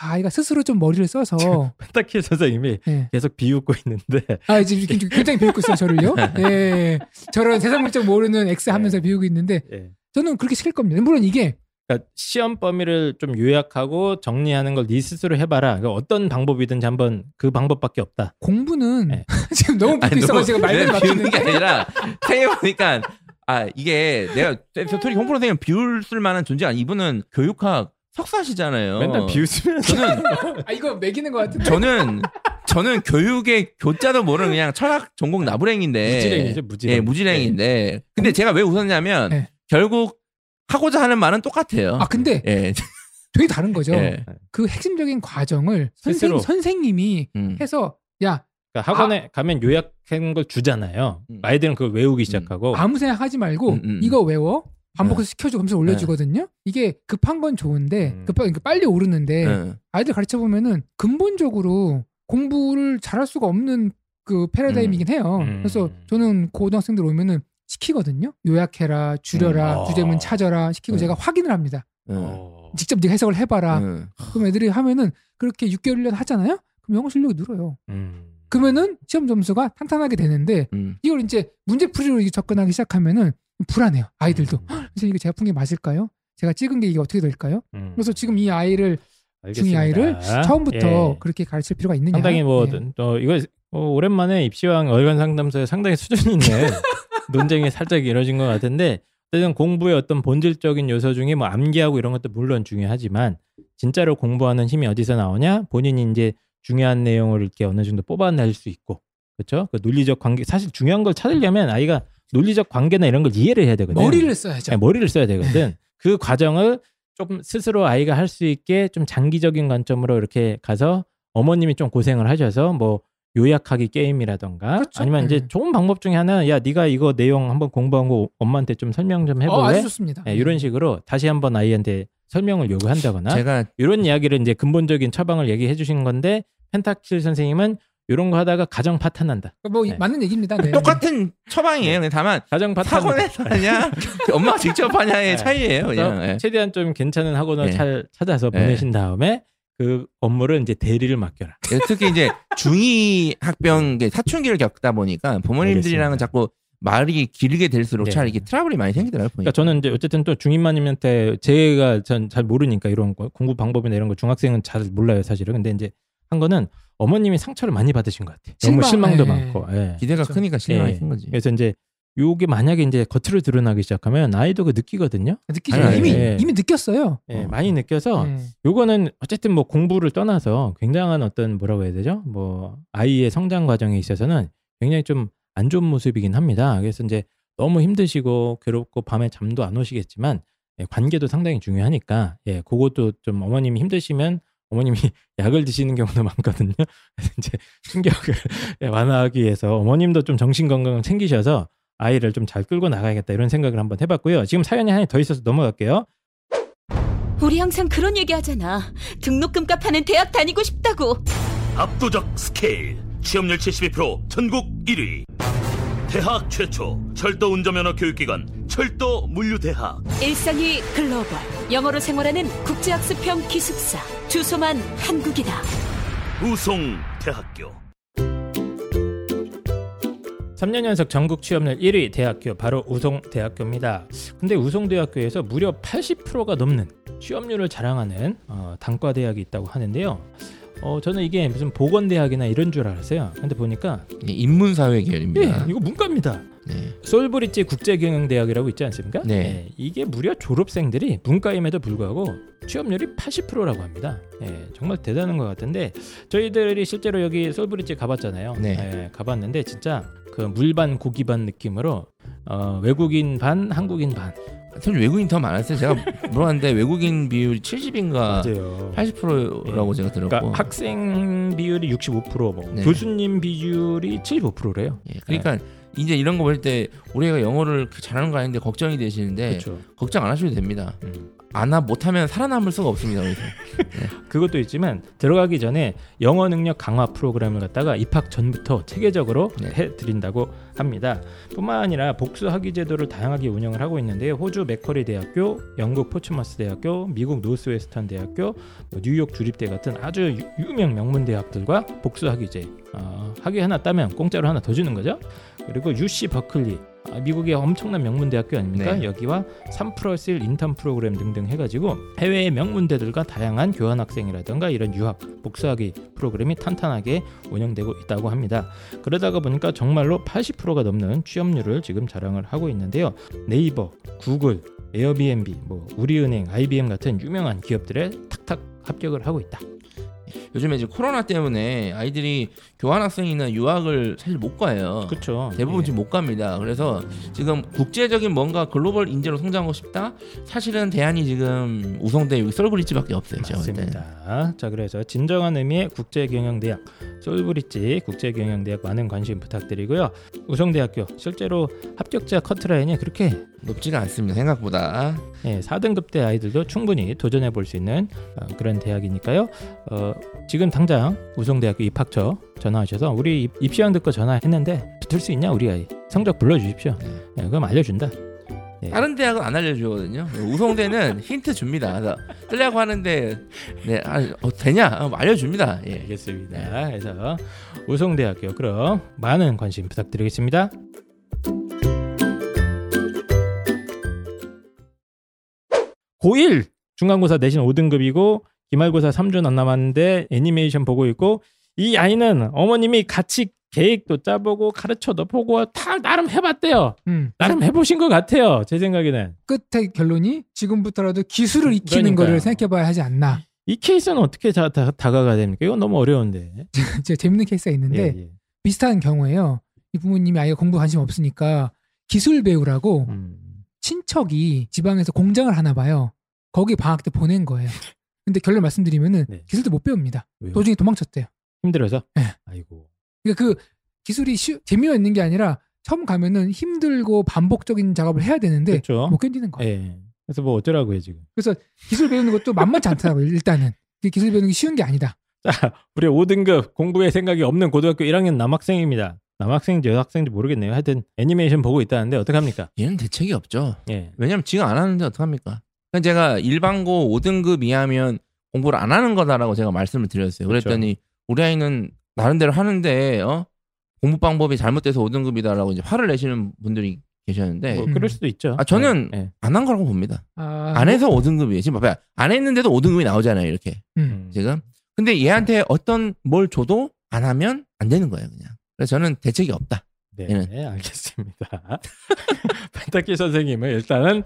아, 아이가 스스로 좀 머리를 써서 펜타킬 선생님이 예. 계속 비웃고 있는데 아 지금 굉장히 비웃고 있어요 저를요. 예. 저런 세상 물정 모르는 X 하면서 비우고 있는데 예. 저는 그렇게 시킬 겁니다. 물론 이게 그러니까 시험 범위를 좀 요약하고 정리하는 걸 네 스스로 해봐라. 그러니까 어떤 방법이든지 한번 그 방법밖에 없다. 공부는 네. 지금 너무 비웃고 있어가지고 말을 내가 비우는 게 아니라 생각해보니까 아 이게 내가 도토리 홍보 선생님 비울 만한 존재가 아니 이분은 교육학 석사시잖아요. 맨날 비웃으면 저는 아 이거 매기는 것 같은데. 저는 저는 교육의 교자도 모르는 그냥 철학 전공 나부랭인데 무지랭이죠, 무지랭이. 예, 무지랭인데. 근데 제가 왜 웃었냐면 네. 결국 하고자 하는 말은 똑같아요. 아 근데 예. 되게 다른 거죠. 예. 그 핵심적인 과정을 스스로. 선생, 선생님이 음. 해서 야 그러니까 학원에 가면 요약한 걸 주잖아요. 음. 아이들은 그걸 외우기 시작하고 아무 생각하지 말고 음, 음. 이거 외워 반복해서 시켜주고 하면서 올려주거든요. 이게 급한 건 좋은데 음. 급한 그러니까 빨리 오르는데 예. 아이들 가르쳐 보면은 근본적으로 공부를 잘할 수가 없는 그 패러다임이긴 해요. 음. 그래서 저는 고등학생들 오면은 시키거든요. 요약해라, 줄여라, 음. 주제문 어. 찾아라 시키고 음. 제가 확인을 합니다. 예. 어. 직접 네가 해석을 해봐라. 예. 그럼 애들이 하면은 그렇게 6개월 1년 하잖아요. 그럼 영어 실력이 늘어요. 음. 그러면은 시험 점수가 탄탄하게 되는데 음. 이걸 이제 문제풀이로 접근하기 시작하면은 불안해요. 아이들도. 음. 헉, 선생님 이거 제가 푼 게 맞을까요? 제가 찍은 게 이게 어떻게 될까요? 음. 그래서 지금 이 아이를 중이. 아이를 처음부터 예. 그렇게 가르칠 필요가 있느냐? 상당히 뭐 예. 어, 이거 어, 오랜만에 입시왕 얼간 상담소에 상당히 수준 있는 논쟁이 살짝 이뤄진 것 같은데 어쨌든 공부의 어떤 본질적인 요소 중에 뭐 암기하고 이런 것도 물론 중요하지만 진짜로 공부하는 힘이 어디서 나오냐 본인이 이제 중요한 내용을 이렇게 어느 정도 뽑아낼 수 있고 그렇죠 그 논리적 관계 사실 중요한 걸 찾으려면 아이가 논리적 관계나 이런 걸 이해를 해야 되거든요 머리를 써야죠. 네, 머리를 써야 되거든. 그 과정을 좀 스스로 아이가 할 수 있게 좀 장기적인 관점으로 이렇게 가서 어머님이 좀 고생을 하셔서 뭐 요약하기 게임이라던가 그렇죠. 아니면 이제 네. 좋은 방법 중에 하나는 야 네가 이거 내용 한번 공부한 거 엄마한테 좀 설명 좀 어, 해볼래? 아주 좋습니다. 네, 이런 식으로 다시 한번 아이한테 설명을 요구한다거나 제가 이런 이야기를 이제 근본적인 처방을 얘기해 주신 건데 펜타킬 선생님은 이런 거 하다가 가정 파탄난다. 뭐 이- 네. 맞는 얘기입니다. 네. 똑같은 처방이에요. 근데 다만 가정 파탄 학원에서 하냐, 엄마 가 직접 하냐의 네. 차이예요. 그냥. 예. 최대한 좀 괜찮은 학원을 네. 잘 찾아서 네. 보내신 다음에 그 업무를 이제 대리를 맡겨라. 예, 특히 이제 중2 학병 사춘기를 겪다 보니까 부모님들이랑은 알겠습니다. 자꾸 말이 길게 될수록 네. 잘 이게 트러블이 많이 생기더라고요. 그러니까. 저는 이제 어쨌든 또 중인마님한테 제가 전 잘 모르니까 이런 거 공부 방법이나 이런 거 중학생은 잘 몰라요 사실은. 근데 이제 한 거는 어머님이 상처를 많이 받으신 것 같아요. 너무 실망, 실망도 예. 많고. 예. 기대가 그렇죠. 크니까 실망이 예. 큰 거지. 그래서 이제 요게 만약에 이제 겉으로 드러나기 시작하면 아이도 그 느끼거든요. 느끼죠. 아니, 이미 예. 이미 느꼈어요. 예, 어. 많이 느껴서 네. 요거는 어쨌든 뭐 공부를 떠나서 굉장한 어떤 뭐라고 해야 되죠? 뭐 아이의 성장 과정에 있어서는 굉장히 좀 안 좋은 모습이긴 합니다. 그래서 이제 너무 힘드시고 괴롭고 밤에 잠도 안 오시겠지만 예, 관계도 상당히 중요하니까 예, 그것도 좀 어머님이 힘드시면 어머님이 약을 드시는 경우도 많거든요. 이제 충격을 예, 완화하기 위해서 어머님도 좀 정신 건강을 챙기셔서 아이를 좀 잘 끌고 나가야겠다 이런 생각을 한번 해봤고요. 지금 사연이 하나 더 있어서 넘어갈게요. 우리 항상 그런 얘기 하잖아. 등록금 값하는 대학 다니고 싶다고. 압도적 스케일 취업률 72% 전국 1위 대학 최초 철도 운전면허 교육기관 철도 물류대학 일상이 글로벌. 영어로 생활하는 국제학습형 기숙사. 주소만 한국이다. 우송대학교 3년 연속 전국 취업률 1위 대학교 바로 우송대학교입니다. 근데 우송대학교에서 무려 80%가 넘는 취업률을 자랑하는 어, 단과 대학이 있다고 하는데요. 어, 저는 이게 무슨 보건대학이나 이런 줄 알았어요. 근데 보니까 예, 인문사회 예, 계열입니다. 이거 문과입니다. 네. 솔브리지 국제경영대학이라고 있지 않습니까? 네. 예, 이게 무려 졸업생들이 문과임에도 불구하고 취업률이 80%라고 합니다. 예, 정말 대단한 것 같은데 저희들이 실제로 여기 솔브리지 가봤잖아요. 네. 예, 가봤는데 진짜 그 물반 고기반 느낌으로 어, 외국인 반 한국인 반 사실 외국인 더 많았어요. 제가 물어봤는데 외국인 비율이 70인가 맞아요. 80%라고 제가 들었고. 그러니까 학생 비율이 65%, 뭐 네. 교수님 비율이 75%래요. 예, 그러니까 이제 이런 거 볼 때 우리가 영어를 그렇게 잘하는 거 아닌데 걱정이 되시는데 그렇죠. 걱정 안 하셔도 됩니다. 음. 안 하 못하면 살아남을 수가 없습니다. 그래서 그것도 있지만 들어가기 전에 영어 능력 강화 프로그램을 갖다가 입학 전부터 체계적으로 네. 해드린다고 합니다. 뿐만 아니라 복수 학위 제도를 다양하게 운영을 하고 있는데요. 호주 맥커리 대학교, 영국 포츠머스 대학교, 미국 노스웨스턴 대학교, 뭐 뉴욕 주립대 같은 아주 유- 유명 명문 대학들과 복수 학위제 어, 학위 하나 따면 공짜로 하나 더 주는 거죠. 그리고 UC 버클리 아, 미국의 엄청난 명문 대학교 아닙니까? 네. 여기와 3 플러스 1 인턴 프로그램 등등 해가지고 해외의 명문대들과 다양한 교환 학생이라든가 이런 유학 복수학위 프로그램이 탄탄하게 운영되고 있다고 합니다. 그러다가 보니까 정말로 80%가 넘는 취업률을 지금 자랑을 하고 있는데요. 네이버, 구글, 에어비앤비, 뭐 우리은행, IBM 같은 유명한 기업들에 탁탁 합격을 하고 있다. 요즘에 이제 코로나 때문에 아이들이 교환학생이나 유학을 사실 못 가요. 그렇죠. 대부분 지금 못 갑니다. 그래서 지금 국제적인 뭔가 글로벌 인재로 성장하고 싶다. 사실은 대안이 지금 우성대 여기 썰브리지밖에 없어요. 맞습니다. 자 그래서 진정한 의미의 국제경영대학 솔브리지 국제경영대학 많은 관심 부탁드리고요. 우성대학교 실제로 합격자 커트라인이 그렇게 높지가 않습니다. 생각보다. 예, 4등급 대 아이들도 충분히 도전해 볼 수 있는 어, 그런 대학이니까요. 어, 지금 당장 우성대학교 입학처 전화하셔서 우리 입- 입시왕 듣고 전화했는데 붙을 수 있냐 우리 아이 성적 불러주십시오. 예, 그럼 알려준다. 예. 다른 대학은 안 알려주거든요. 우성대는 힌트 줍니다. 뜨려고 하는데 네, 아, 어, 되냐? 어, 알려줍니다. 예. 알겠습니다. 그래서 우성대학교 그럼 많은 관심 부탁드리겠습니다. 고1 중간고사 내신 5등급이고 기말고사 3주 안 남았는데 애니메이션 보고 있고 이 아이는 어머님이 같이 계획도 짜보고 가르쳐도 보고 다 나름 해봤대요. 음. 나름 해보신 것 같아요. 제 생각에는 끝의 결론이 지금부터라도 기술을 익히는 그러니까요. 거를 생각해봐야 하지 않나. 이 케이스는 어떻게 다, 다, 다가가야 됩니까? 이건 너무 어려운데. 제가 재밌는 케이스가 있는데 예, 예. 비슷한 경우에요. 이 부모님이 아이가 공부 관심 없으니까 기술 배우라고 음. 친척이 지방에서 공장을 하나 봐요. 거기 방학 때 보낸 거예요. 근데 결론 말씀드리면은 네. 기술도 못 배웁니다. 왜요? 도중에 도망쳤대요. 힘들어서? 네. 아이고. 그러니까 그 기술이 쉬, 재미가 있는 게 아니라 처음 가면은 힘들고 반복적인 작업을 해야 되는데 그렇죠. 못 견디는 거예요. 예. 그래서 뭐 어쩌라고요 지금. 그래서 기술 배우는 것도 만만치 않더라고요. 일단은 그 기술 배우는 게 쉬운 게 아니다. 자, 우리 5등급 공부에 생각이 없는 고등학교 1학년 남학생입니다. 남학생인지 여학생인지 모르겠네요. 하여튼 애니메이션 보고 있다는데 어떡합니까? 얘는 대책이 없죠. 예. 왜냐면 지금 안 하는데 어떡합니까? 그러니까 제가 일반고 5등급 이하면 공부를 안 하는 거다라고 제가 말씀을 드렸어요. 그렇죠. 그랬더니 우리 아이는 나름대로 하는데 어? 공부 방법이 잘못돼서 5등급이다라고 이제 화를 내시는 분들이 계셨는데 뭐 음. 그럴 수도 있죠. 아, 저는 예. 안한 거라고 봅니다. 아, 안 해서 5등급이에요. 지금 봐봐요. 안 했는데도 5등급이 나오잖아요. 이렇게 음. 지금. 근데 얘한테 어떤 뭘 줘도 안 하면 안 되는 거예요. 그냥. 그래서 저는 대책이 없다. 네, 얘는. 알겠습니다. 펜타키 선생님은 일단은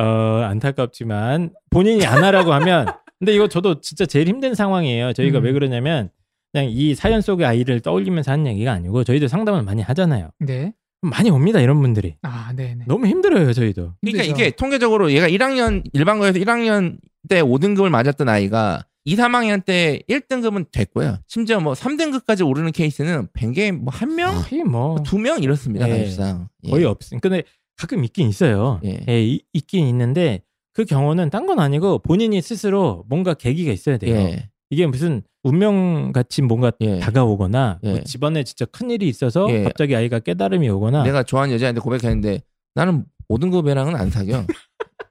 어, 안타깝지만 본인이 안 하라고 하면 근데 이거 저도 진짜 제일 힘든 상황이에요. 저희가 음. 왜 그러냐면 그냥 이 사연 속의 아이를 떠올리면서 하는 얘기가 아니고 저희도 상담을 많이 하잖아요. 네. 많이 옵니다 이런 분들이. 아, 네, 네. 너무 힘들어요 저희도. 그러니까 힘들죠. 이게 통계적으로 얘가 1학년 일반고에서 1학년 때 5등급을 맞았던 아이가 2, 3학년 때 1등급은 됐고요. 심지어 뭐 3등급까지 오르는 케이스는 100개 뭐 한 명, 거의 뭐 두 명 이렇습니다. 예. 사실상. 예. 거의 없습니다. 근데 가끔 있긴 있어요. 예. 예, 이- 있긴 있는데 그 경우는 딴 건 아니고 본인이 스스로 뭔가 계기가 있어야 돼요. 예. 이게 무슨 운명 같이 뭔가 예. 다가오거나 예. 뭐 집안에 진짜 큰 일이 있어서 예. 갑자기 아이가 깨달음이 오거나 내가 좋아하는 여자한테 고백했는데 나는 5등급 애랑은 안 사겨.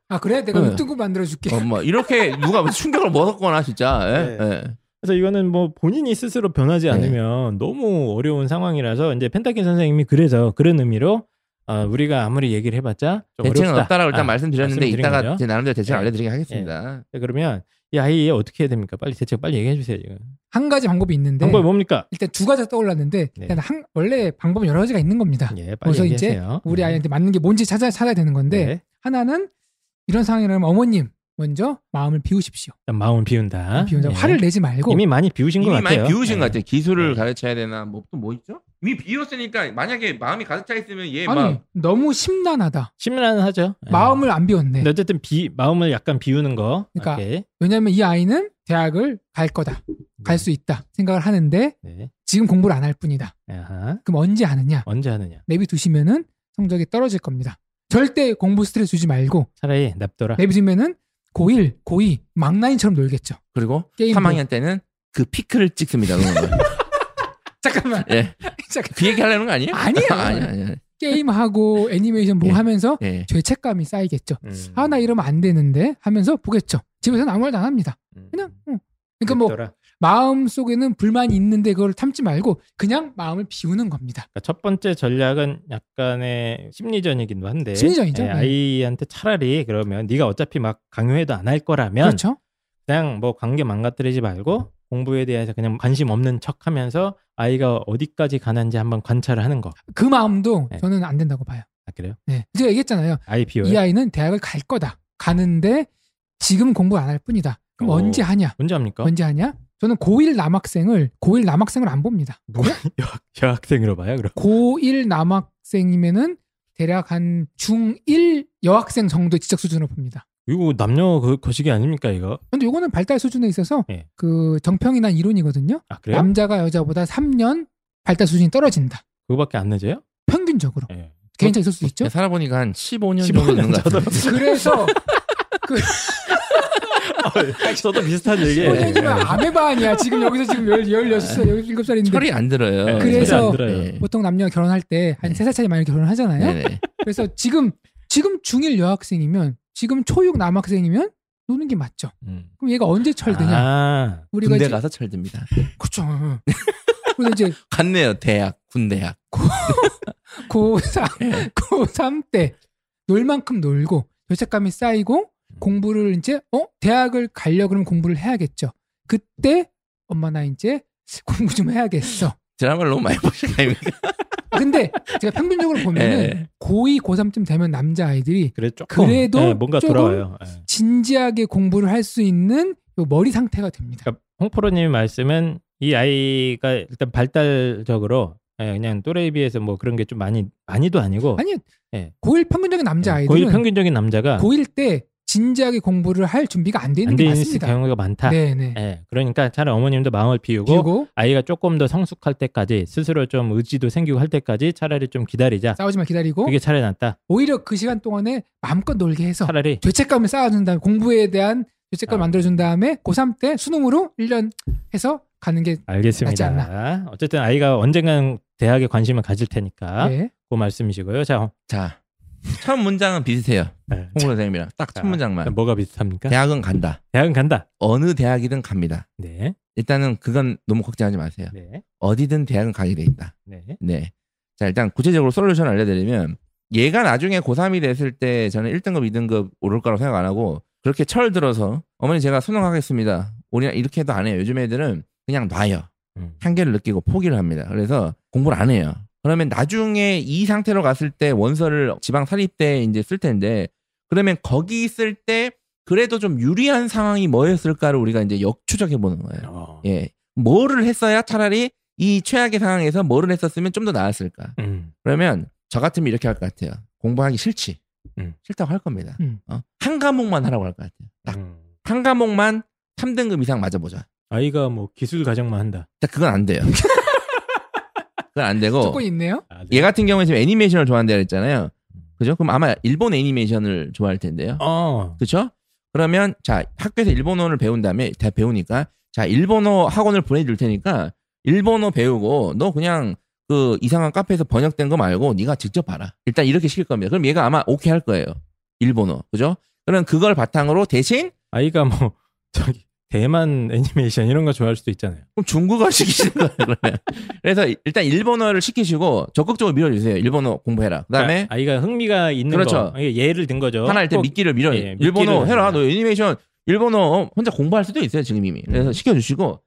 아, 그래? 내가 네. 6등급 만들어 줄게. 어, 뭐 이렇게 누가 뭐 충격을 먹었거나 진짜. 예? 네. 예. 그래서 이거는 뭐 본인이 스스로 변하지 네. 않으면 너무 어려운 상황이라서 이제 펜타킨 선생님이 그래서 그런 의미로 어, 우리가 아무리 얘기를 해봤자 좀 대책은 어렵다. 없다라고 일단 아, 말씀드렸는데 이따가 거죠. 제 나름대로 대책을 예. 알려드리게 하겠습니다. 자, 그러면 이 아이 어떻게 해야 됩니까? 빨리 대책 빨리 얘기해 주세요 지금. 한 가지 방법이 있는데 방법이 뭡니까? 일단 두 가지가 떠올랐는데 네. 일단 한, 원래 방법은 여러 가지가 있는 겁니다. 예, 빨리 그래서 이제 얘기하세요. 우리 네. 아이한테 맞는 게 뭔지 찾아 찾아야 되는 건데 네. 하나는 이런 상황이라면 어머님 먼저 마음을 비우십시오. 일단 마음을 비운다. 비운다. 예. 화를 내지 말고 이미 많이 비우신 것 이미 같아요. 많이 비우신 예. 것 같아요. 기술을 네. 가르쳐야 되나 뭐또뭐 있죠? 이미 비웠으니까 만약에 마음이 가득 차 있으면 얘 아니 막 너무 심란하다. 심란하죠. 예. 마음을 안 비웠네. 근데 어쨌든 비 마음을 약간 비우는 거. 그러니까 오케이. 왜냐하면 이 아이는 대학을 갈 거다. 갈 수 있다 생각을 하는데 네. 지금 공부를 안 할 뿐이다. 아하. 그럼 언제 하느냐? 언제 하느냐? 내비 두시면은 성적이 떨어질 겁니다. 절대 공부 스트레스 주지 말고 차라리 냅둬라. 내비 두면은 고1, 고2 막나인처럼 놀겠죠. 그리고 게임도. 3학년 때는 그 피크를 찍습니다. 잠깐만. 예. 잠깐. 그 얘기 하려는 거 아니에요? 아니에요. 아니 아니. 게임하고 애니메이션 보고 예. 하면서 예. 죄책감이 쌓이겠죠. 음. 아, 나 이러면 안 되는데 하면서 보겠죠. 집에서는 아무 말도 안 합니다. 음. 그냥, 어. 그러니까 뭐. 마음 속에는 불만이 있는데 그걸 참지 말고 그냥 마음을 비우는 겁니다. 그러니까 첫 번째 전략은 약간의 심리전이기도 한데 심리전이죠. 예, 네. 아이한테 차라리 그러면 네가 어차피 막 강요해도 안 할 거라면 그렇죠. 그냥 뭐 관계 망가뜨리지 말고 공부에 대해서 그냥 관심 없는 척 하면서 아이가 어디까지 가는지 한번 관찰을 하는 거. 그 마음도 네. 저는 안 된다고 봐요. 아, 그래요? 네. 제가 얘기했잖아요. 아이 비워요. 이 아이는 대학을 갈 거다. 가는데 지금 공부 안 할 뿐이다. 그럼 오. 언제 하냐? 언제 합니까? 언제 하냐? 저는 고1 남학생을 고1 남학생을 안 봅니다. 뭐 여학, 여학생으로 봐요, 그럼. 고1 남학생이면은 대략 한 중1 여학생 정도 의 지적 수준으로 봅니다. 이거 남녀 그 거시기 아닙니까 이거? 근데 요거는 발달 수준에 있어서 예. 그 정평이 난 이론이거든요. 아 그래요? 남자가 여자보다 3년 발달 수준이 떨어진다. 그거밖에 안 늦어요? 평균적으로. 예. 개인차 있을 수 있죠. 살아보니까 한 15년 15년 정도 되는 것. 같아요. 그래서 저도 비슷한 얘기. 하지만 아메바 아니야. 지금 여기서 지금 16살, 17살인데 철이 안 들어요. 네, 그래서 안 들어요. 예. 보통 남녀가 결혼할 때한 네. 3살 차이 많이 결혼하잖아요. 네네. 그래서 지금 지금 중1 여학생이면 지금 초6 남학생이면 노는 게 맞죠. 음. 그럼 얘가 언제 철드냐? 아, 우리가 군대 이제 가서 철듭니다. 그렇죠. 그래서 이제 갔네요. 대학, 군대학. 고3 예. 고3 때 놀 만큼 놀고 죄책감이 쌓이고 공부를 이제 어 대학을 가려 그러면 공부를 해야겠죠. 그때 엄마 나 이제 공부 좀 해야겠어. 드라마를 너무 많이 보신 거 아닙니까? 아, 근데 제가 평균적으로 보면은 예. 고2 고3쯤 되면 남자 아이들이 그래 조금 그래도 예, 뭔가 조금 돌아와요. 예. 진지하게 공부를 할 수 있는 요 머리 상태가 됩니다. 그러니까 홍프로님의 말씀은 이 아이가 일단 발달적으로 예, 그냥 또래에 비해서 뭐 그런 게 좀 많이 많이도 아니고 아니 예. 고1 평균적인 남자 예, 아이들은 고1 평균적인 남자가 고1 때 진지하게 공부를 할 준비가 안돼 있는 안게 되는 맞습니다. 경우가 많다. 네네. 예, 그러니까 차라리 어머님도 마음을 비우고 비우고 아이가 조금 더 성숙할 때까지 스스로 좀 의지도 생기고 할 때까지 차라리 좀 기다리자. 싸우지만 기다리고 그게 차라리 낫다. 오히려 그 시간 동안에 마음껏 놀게 해서 차라리 죄책감을 쌓아준 다음에 공부에 대한 죄책감을 아. 만들어준 다음에 고3 때 수능으로 1년 해서 가는 게 낫지 알겠습니다. 어쨌든 아이가 언젠간 대학에 관심을 가질 테니까 네. 그 말씀이시고요. 자, 자, 첫 문장은 비슷해요. 네. 홍보 선생님이랑 딱첫 자, 문장만. 뭐가 비슷합니까? 대학은 간다. 대학은 간다. 어느 대학이든 갑니다. 네, 일단은 그건 너무 걱정하지 마세요. 네, 어디든 대학은 가게 돼 있다. 네. 네. 자, 일단 구체적으로 솔루션 알려드리면 얘가 나중에 고3이 됐을 때 저는 1등급, 2등급 오를 거라고 생각 안 하고 그렇게 철 들어서 어머니 제가 수능하겠습니다. 우리가 이렇게 해도 안 해요. 요즘 애들은 그냥 놔요. 음. 한계를 느끼고 포기를 합니다. 그래서 공부를 안 해요. 그러면 나중에 이 상태로 갔을 때 원서를 지방 사립대에 이제 쓸 텐데 그러면 거기 있을 때 그래도 좀 유리한 상황이 뭐였을까를 우리가 이제 역추적해 보는 거예요. 어. 예. 뭐를 했어야 차라리 이 최악의 상황에서 뭐를 했었으면 좀 더 나았을까. 음. 그러면 저 같으면 이렇게 할 것 같아요. 공부하기 싫지. 음. 싫다고 할 겁니다. 음. 어? 한 과목만 하라고 할 것 같아요. 딱. 음. 한 과목만 3등급 이상 맞아보자. 아이가 뭐 기술 과정만 한다. 자, 그건 안 돼요. 그건 안 되고. 조건이 있네요. 아, 네. 얘 같은 경우에 지금 애니메이션을 좋아한다 그랬잖아요. 그죠? 그럼 아마 일본 애니메이션을 좋아할 텐데요. 어, 그렇죠? 그러면 자 학교에서 일본어를 배운 다음에 다 배우니까 자 일본어 학원을 보내줄 테니까 일본어 배우고 너 그냥 그 이상한 카페에서 번역된 거 말고 네가 직접 봐라. 일단 이렇게 시킬 겁니다. 그럼 얘가 아마 오케이 할 거예요. 일본어 그죠? 그럼 그걸 바탕으로 대신 아이가 뭐 저기 대만 애니메이션 이런 거 좋아할 수도 있잖아요. 그럼 중국어 시키시는 거예요. 그러면 그래서 일단 일본어를 시키시고 적극적으로 밀어주세요. 일본어 공부해라. 그 다음에 그러니까 아이가 흥미가 있는 그렇죠. 거, 예를 든 거죠. 하나 일단 꼭 미끼를 밀어요. 예, 일본어 해라. 합니다. 너 애니메이션 일본어 어, 혼자 공부할 수도 있어요. 지금 이미. 그래서 음. 시켜주시고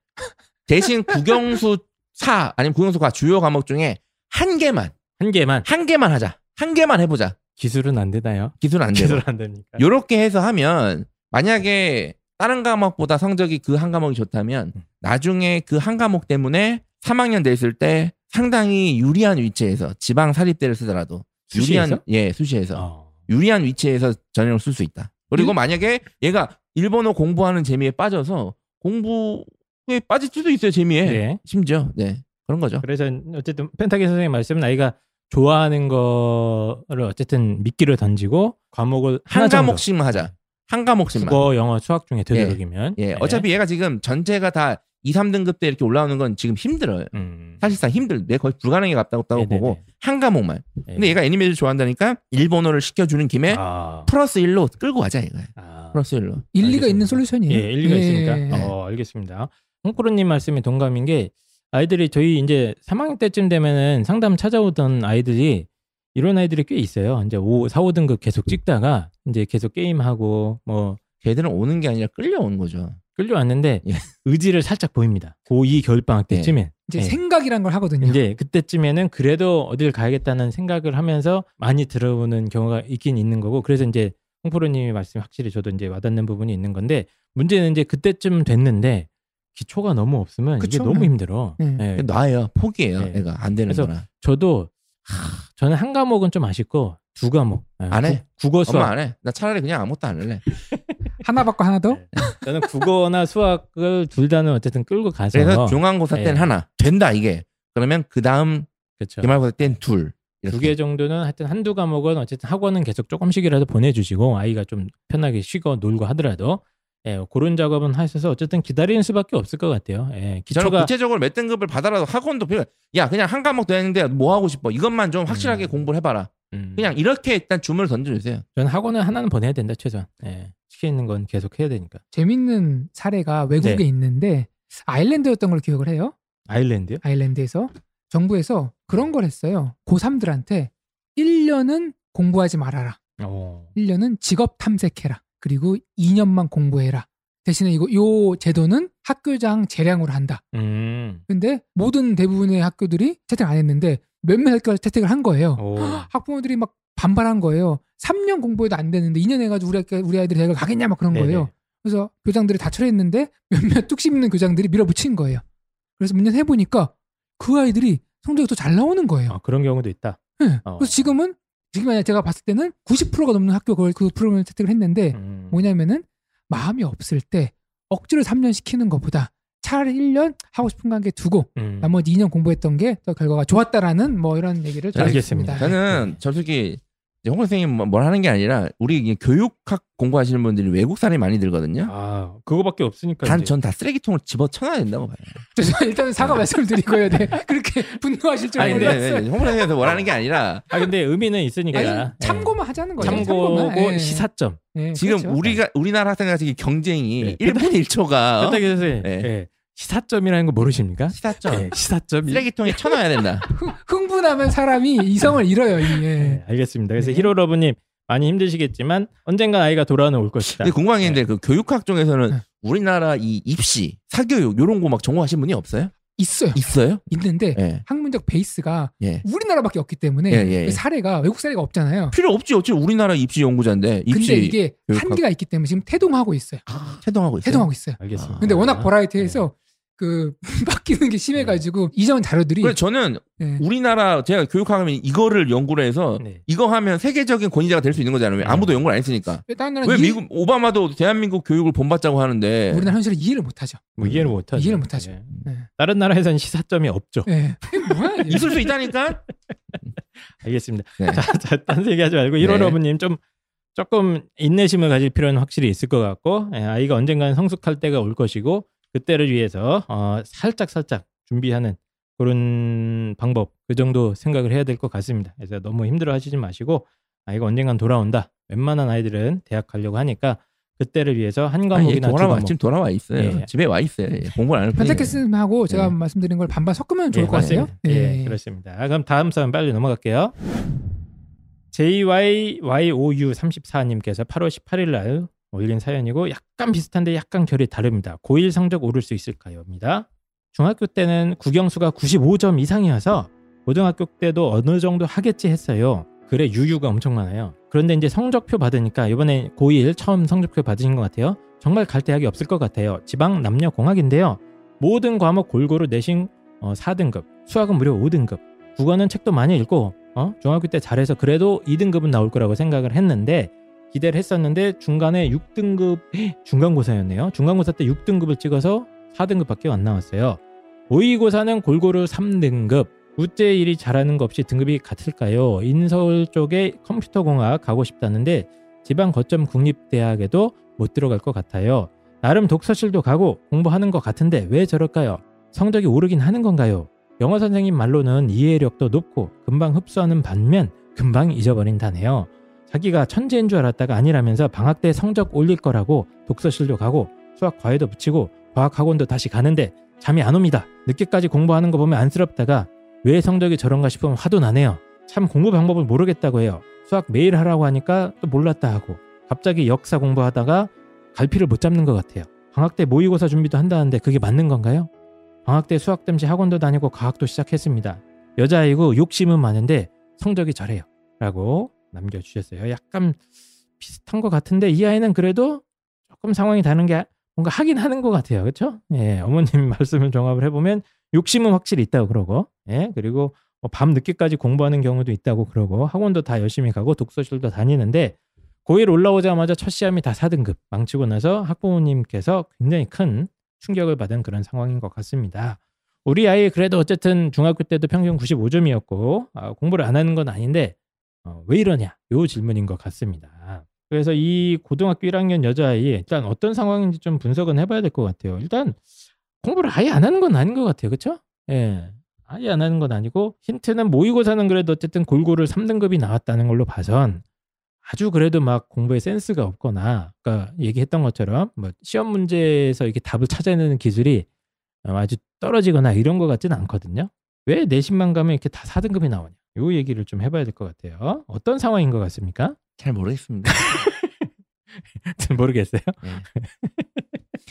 대신 국영수 4 아니면 국영수가 주요 과목 중에 한 개만 한 개만 한 개만 하자. 한 개만 해보자. 기술은 안 되나요? 기술 안 되고. 기술 안 됩니까? 요렇게 해서 하면 만약에 다른 과목보다 성적이 그 한 과목이 좋다면 음. 나중에 그 한 과목 때문에 3학년 됐을 때 상당히 유리한 위치에서 지방 사립대를 쓰더라도 수시에서? 유리한 예 수시에서 어. 유리한 위치에서 전형을 쓸 수 있다. 그리고 음? 만약에 얘가 일본어 공부하는 재미에 빠져서 공부에 빠질 수도 있어요 재미에 네. 심지어 네 그런 거죠. 그래서 어쨌든 펜타기 선생님 말씀은 아이가 좋아하는 거를 어쨌든 미끼를 던지고 과목을 한 과목씩만 하자. 한 과목씩만. 국어, 영어, 수학 중에 되도록이면 예, 네. 어차피 얘가 지금 전체가 다 2, 3등급 때 이렇게 올라오는 건 지금 힘들어요. 음. 사실상 힘들, 내 거의 불가능에 가깝다고 네네네. 보고 한 과목만. 네. 근데 얘가 애니메이션 좋아한다니까 일본어를 시켜주는 김에 아, 플러스 1로 끌고 가자 이거. 아. 플러스 1로. 일리가 알겠습니다. 있는 솔루션이에요. 예, 일리가 예. 있으니까. 어, 알겠습니다. 홍꾸루님 말씀에 동감인 게 아이들이 저희 이제 3학년 때쯤 되면은 상담 찾아오던 아이들이 이런 아이들이 꽤 있어요. 이제 5, 4, 5등급 계속 찍다가 이제 계속 게임하고 뭐 걔들은 오는 게 아니라 끌려오는 거죠. 끌려왔는데 예. 의지를 살짝 보입니다. 고2 겨울방학 예. 때쯤에. 이제 예. 생각이란 걸 하거든요. 이제 그때쯤에는 그래도 어딜 가야겠다는 생각을 하면서 많이 들어보는 경우가 있긴 있는 거고 그래서 이제 홍프로님이 말씀이 확실히 저도 이제 와닿는 부분이 있는 건데 문제는 이제 그때쯤 됐는데 기초가 너무 없으면 그쵸. 이게 너무 네. 힘들어. 네. 예. 놔요. 포기해요. 네. 애가 안 되는 그래서 거나. 저도 하, 저는 한 과목은 좀 아쉽고 두 과목 예, 안 해? 구- 국어 수학 엄마 안 해. 나 차라리 그냥 아무것도 안 할래. 하나 받고 하나 더. 네. 저는 국어나 수학을 둘 다는 어쨌든 끌고 가서 그래서 중간고사 때는 예. 하나. 된다 이게. 그러면 그 다음. 기말고사 때는 둘. 두 개 정도는 하여튼 한두 과목은 어쨌든 학원은 계속 조금씩이라도 보내주시고 아이가 좀 편하게 쉬고 놀고 하더라도 예, 그런 작업은 하셔서 어쨌든 기다리는 수밖에 없을 것 같아요. 예, 기초가 구체적으로 몇 등급을 받아라도 학원도 필요. 야 그냥 한 과목 더 했는데 뭐 하고 싶어? 이것만 좀 확실하게 음. 공부를 해봐라. 음, 그냥 이렇게 일단 주문을 던져주세요. 저는 학원은 하나는 보내야 된다 최소한. 예, 시켜 있는 건 계속 해야 되니까. 재밌는 사례가 외국에 네. 있는데 아일랜드였던 걸 기억을 해요. 아일랜드요? 아일랜드에서 정부에서 그런 걸 했어요. 고3들한테 1년은 공부하지 말아라. 어, 1년은 직업 탐색해라. 그리고 2년만 공부해라. 대신에 이거 요 제도는 학교장 재량으로 한다. 음, 근데 모든 대부분의 학교들이 채택 안 했는데 몇몇 학교가 채택을 한 거예요. 오, 학부모들이 막 반발한 거예요. 3년 공부해도 안 되는데 2년 해가지고 우리, 학교, 우리 아이들이 대학을 가겠냐 막 그런 네네. 거예요. 그래서 교장들이 다 철회했는데 몇몇 뚝심 있는 교장들이 밀어붙인 거예요. 그래서 몇년 해보니까 그 아이들이 성적이 더 잘 나오는 거예요. 아, 그런 경우도 있다. 네. 어. 그래서 지금은 지금 만약 제가 봤을 때는 90%가 넘는 학교 그걸 그 프로그램을 채택을 했는데 음, 뭐냐면은 마음이 없을 때 억지로 3년 시키는 것보다 차라리 1년 하고 싶은 관계 두고 음. 나머지 2년 공부했던 게 더 결과가 좋았다라는 뭐 이런 얘기를 알겠습니다. 드리겠습니다. 저는 솔직히 이제 홍 선생님 뭐- 뭘 하는 게 아니라 우리 교육학 공부하시는 분들이 외국 사람이 많이 들거든요. 아, 그거밖에 없으니까. 단. 전 다 쓰레기통을 집어 쳐놔야 된다고 봐요. 저 일단 사과 말씀을 드리고요. 네. 그렇게 분노하실 줄 아니, 몰랐어요. 홍 선생님께서 뭘 하는 게 아니라 아, 근데 의미는 있으니까. 아니, 예. 참고만 하자는 거예요. 참고고. 시사점. 예, 지금 그렇죠. 우리가 우리나라 지금 경쟁이 네. 1분 1초가 펜타기 선생님, 네. 예. 시사점이라는 거 모르십니까? 시사점 예, 시사점이. 쓰레기통에 쳐놔야 된다. 흥- 흥분하면 사람이 이성을 잃어요. 이, 예. 네, 알겠습니다. 그래서 네. 히로러브님 많이 힘드시겠지만 언젠가 아이가 돌아오는 올 것이다. 근데 게 있는데 그 교육학 중에서는 네. 우리나라 이 입시, 사교육 요런 거 막 전공하신 분이 없어요? 있어요. 있어요? 있는데 예. 학문적 베이스가 예. 우리나라밖에 없기 때문에 예, 예, 예. 그 사례가 외국 사례가 없잖아요. 필요 없지 어찌 우리나라 입시 연구자인데 입시 근데 이게 교육학- 한계가 있기 때문에 지금 태동하고 있어요. 태동하고 있어요. 태동하고 있어요. 알겠습니다. 근데 워낙 아, 버라이티해서 그 바뀌는 게 심해가지고 이전 자료들이 그래서 저는 예. 우리나라 제가 교육학하면 이거를 연구를 해서 네. 이거 하면 세계적인 권위자가 될 수 있는 거잖아요. 왜 네. 아무도 연구를 안 했으니까. 다른 나라 왜 이해- 미국 오바마도 대한민국 교육을 본받자고 하는데 우리나라 현실을 이해를 못하죠. 뭐 이해를 못하죠. 이해를 못하죠. 예. 예. 다른 나라에서는 시사점이 없죠. 예. 이게 뭐야. 있을 수 있다니까. 알겠습니다. 네. 자, 자, 딴 얘기하지 말고 히로러브님 좀 조금 인내심을 가질 필요는 확실히 있을 것 같고 예, 아이가 언젠가는 성숙할 때가 올 것이고 그때를 위해서 어, 살짝 살짝 준비하는 그런 방법 그 정도 생각을 해야 될 것 같습니다. 그래서 너무 힘들어 하시지 마시고 아이가 언젠간 돌아온다. 웬만한 아이들은 대학 가려고 하니까 그때를 위해서 한 과목이나 두 돌아와 지금 돌아와 있어요. 예. 집에 와 있어요. 예. 공부를 안할 뿐이에요. 펜타키스하고 제가 예. 말씀드린 걸 반반 섞으면 좋을 예, 것 같아요. 맞습니다. 예, 그렇습니다. 아, 그럼 다음 사연 빨리 넘어갈게요. JYYOU34님께서 8월 18일 날 올린 사연이고 약간 비슷한데 약간 결이 다릅니다. 고1 성적 오를 수 있을까요?입니다. 중학교 때는 국영수가 95점 이상이어서 고등학교 때도 어느 정도 하겠지 했어요. 글에 유유가 엄청 많아요. 그런데 이제 성적표 받으니까 이번에 고1 처음 성적표 받으신 것 같아요. 정말 갈 대학이 없을 것 같아요. 지방 남녀 공학인데요. 모든 과목 골고루 내신 어, 4등급, 수학은 무려 5등급. 국어는 책도 많이 읽고 어? 중학교 때 잘해서 그래도 2등급은 나올 거라고 생각을 했는데 기대를 했었는데 중간에 6등급 중간고사였네요. 중간고사 때 6등급을 찍어서 4등급밖에 안 나왔어요. 모의고사는 골고루 3등급. 우째 일이 잘하는 거 없이 등급이 같을까요? 인서울 쪽에 컴퓨터공학 가고 싶다는데 지방 거점 국립대학에도 못 들어갈 것 같아요. 나름 독서실도 가고 공부하는 것 같은데 왜 저럴까요? 성적이 오르긴 하는 건가요? 영어 선생님 말로는 이해력도 높고 금방 흡수하는 반면 금방 잊어버린다네요. 자기가 천재인 줄 알았다가 아니라면서 방학 때 성적 올릴 거라고 독서실도 가고 수학 과외도 붙이고 과학 학원도 다시 가는데 잠이 안 옵니다. 늦게까지 공부하는 거 보면 안쓰럽다가 왜 성적이 저런가 싶으면 화도 나네요. 참 공부 방법을 모르겠다고 해요. 수학 매일 하라고 하니까 또 몰랐다 하고 갑자기 역사 공부하다가 갈피를 못 잡는 것 같아요. 방학 때 모의고사 준비도 한다는데 그게 맞는 건가요? 방학 때 수학 땜시 학원도 다니고 과학도 시작했습니다. 여자아이고 욕심은 많은데 성적이 저래요. 라고 남겨주셨어요. 약간 비슷한 것 같은데 이 아이는 그래도 조금 상황이 다른 게 뭔가 하긴 하는 것 같아요. 그렇죠? 예, 어머님 말씀을 종합을 해보면 욕심은 확실히 있다고 그러고 예, 그리고 뭐밤 늦게까지 공부하는 경우도 있다고 그러고 학원도 다 열심히 가고 독서실도 다니는데 고1 올라오자마자 첫 시험이 다 4등급 망치고 나서 학부모님께서 굉장히 큰 충격을 받은 그런 상황인 것 같습니다. 우리 아이 그래도 어쨌든 중학교 때도 평균 95점이었고 아, 공부를 안 하는 건 아닌데 어, 왜 이러냐 요 질문인 것 같습니다. 그래서 이 고등학교 1학년 여자아이 일단 어떤 상황인지 좀 분석은 해봐야 될 것 같아요. 일단 공부를 아예 안 하는 건 아닌 것 같아요. 그렇죠? 예. 아예 안 하는 건 아니고 힌트는 모의고사는 그래도 어쨌든 골고루 3등급이 나왔다는 걸로 봐선 아주 그래도 막 공부에 센스가 없거나 그러니까 얘기했던 것처럼 뭐 시험 문제에서 이렇게 답을 찾아내는 기술이 어, 아주 떨어지거나 이런 것 같지는 않거든요. 왜 내신만 가면 이렇게 다 4등급이 나오냐? 요 얘기를 좀 해봐야 될 것 같아요. 어떤 상황인 것 같습니까? 잘 모르겠습니다. 모르겠어요. 네.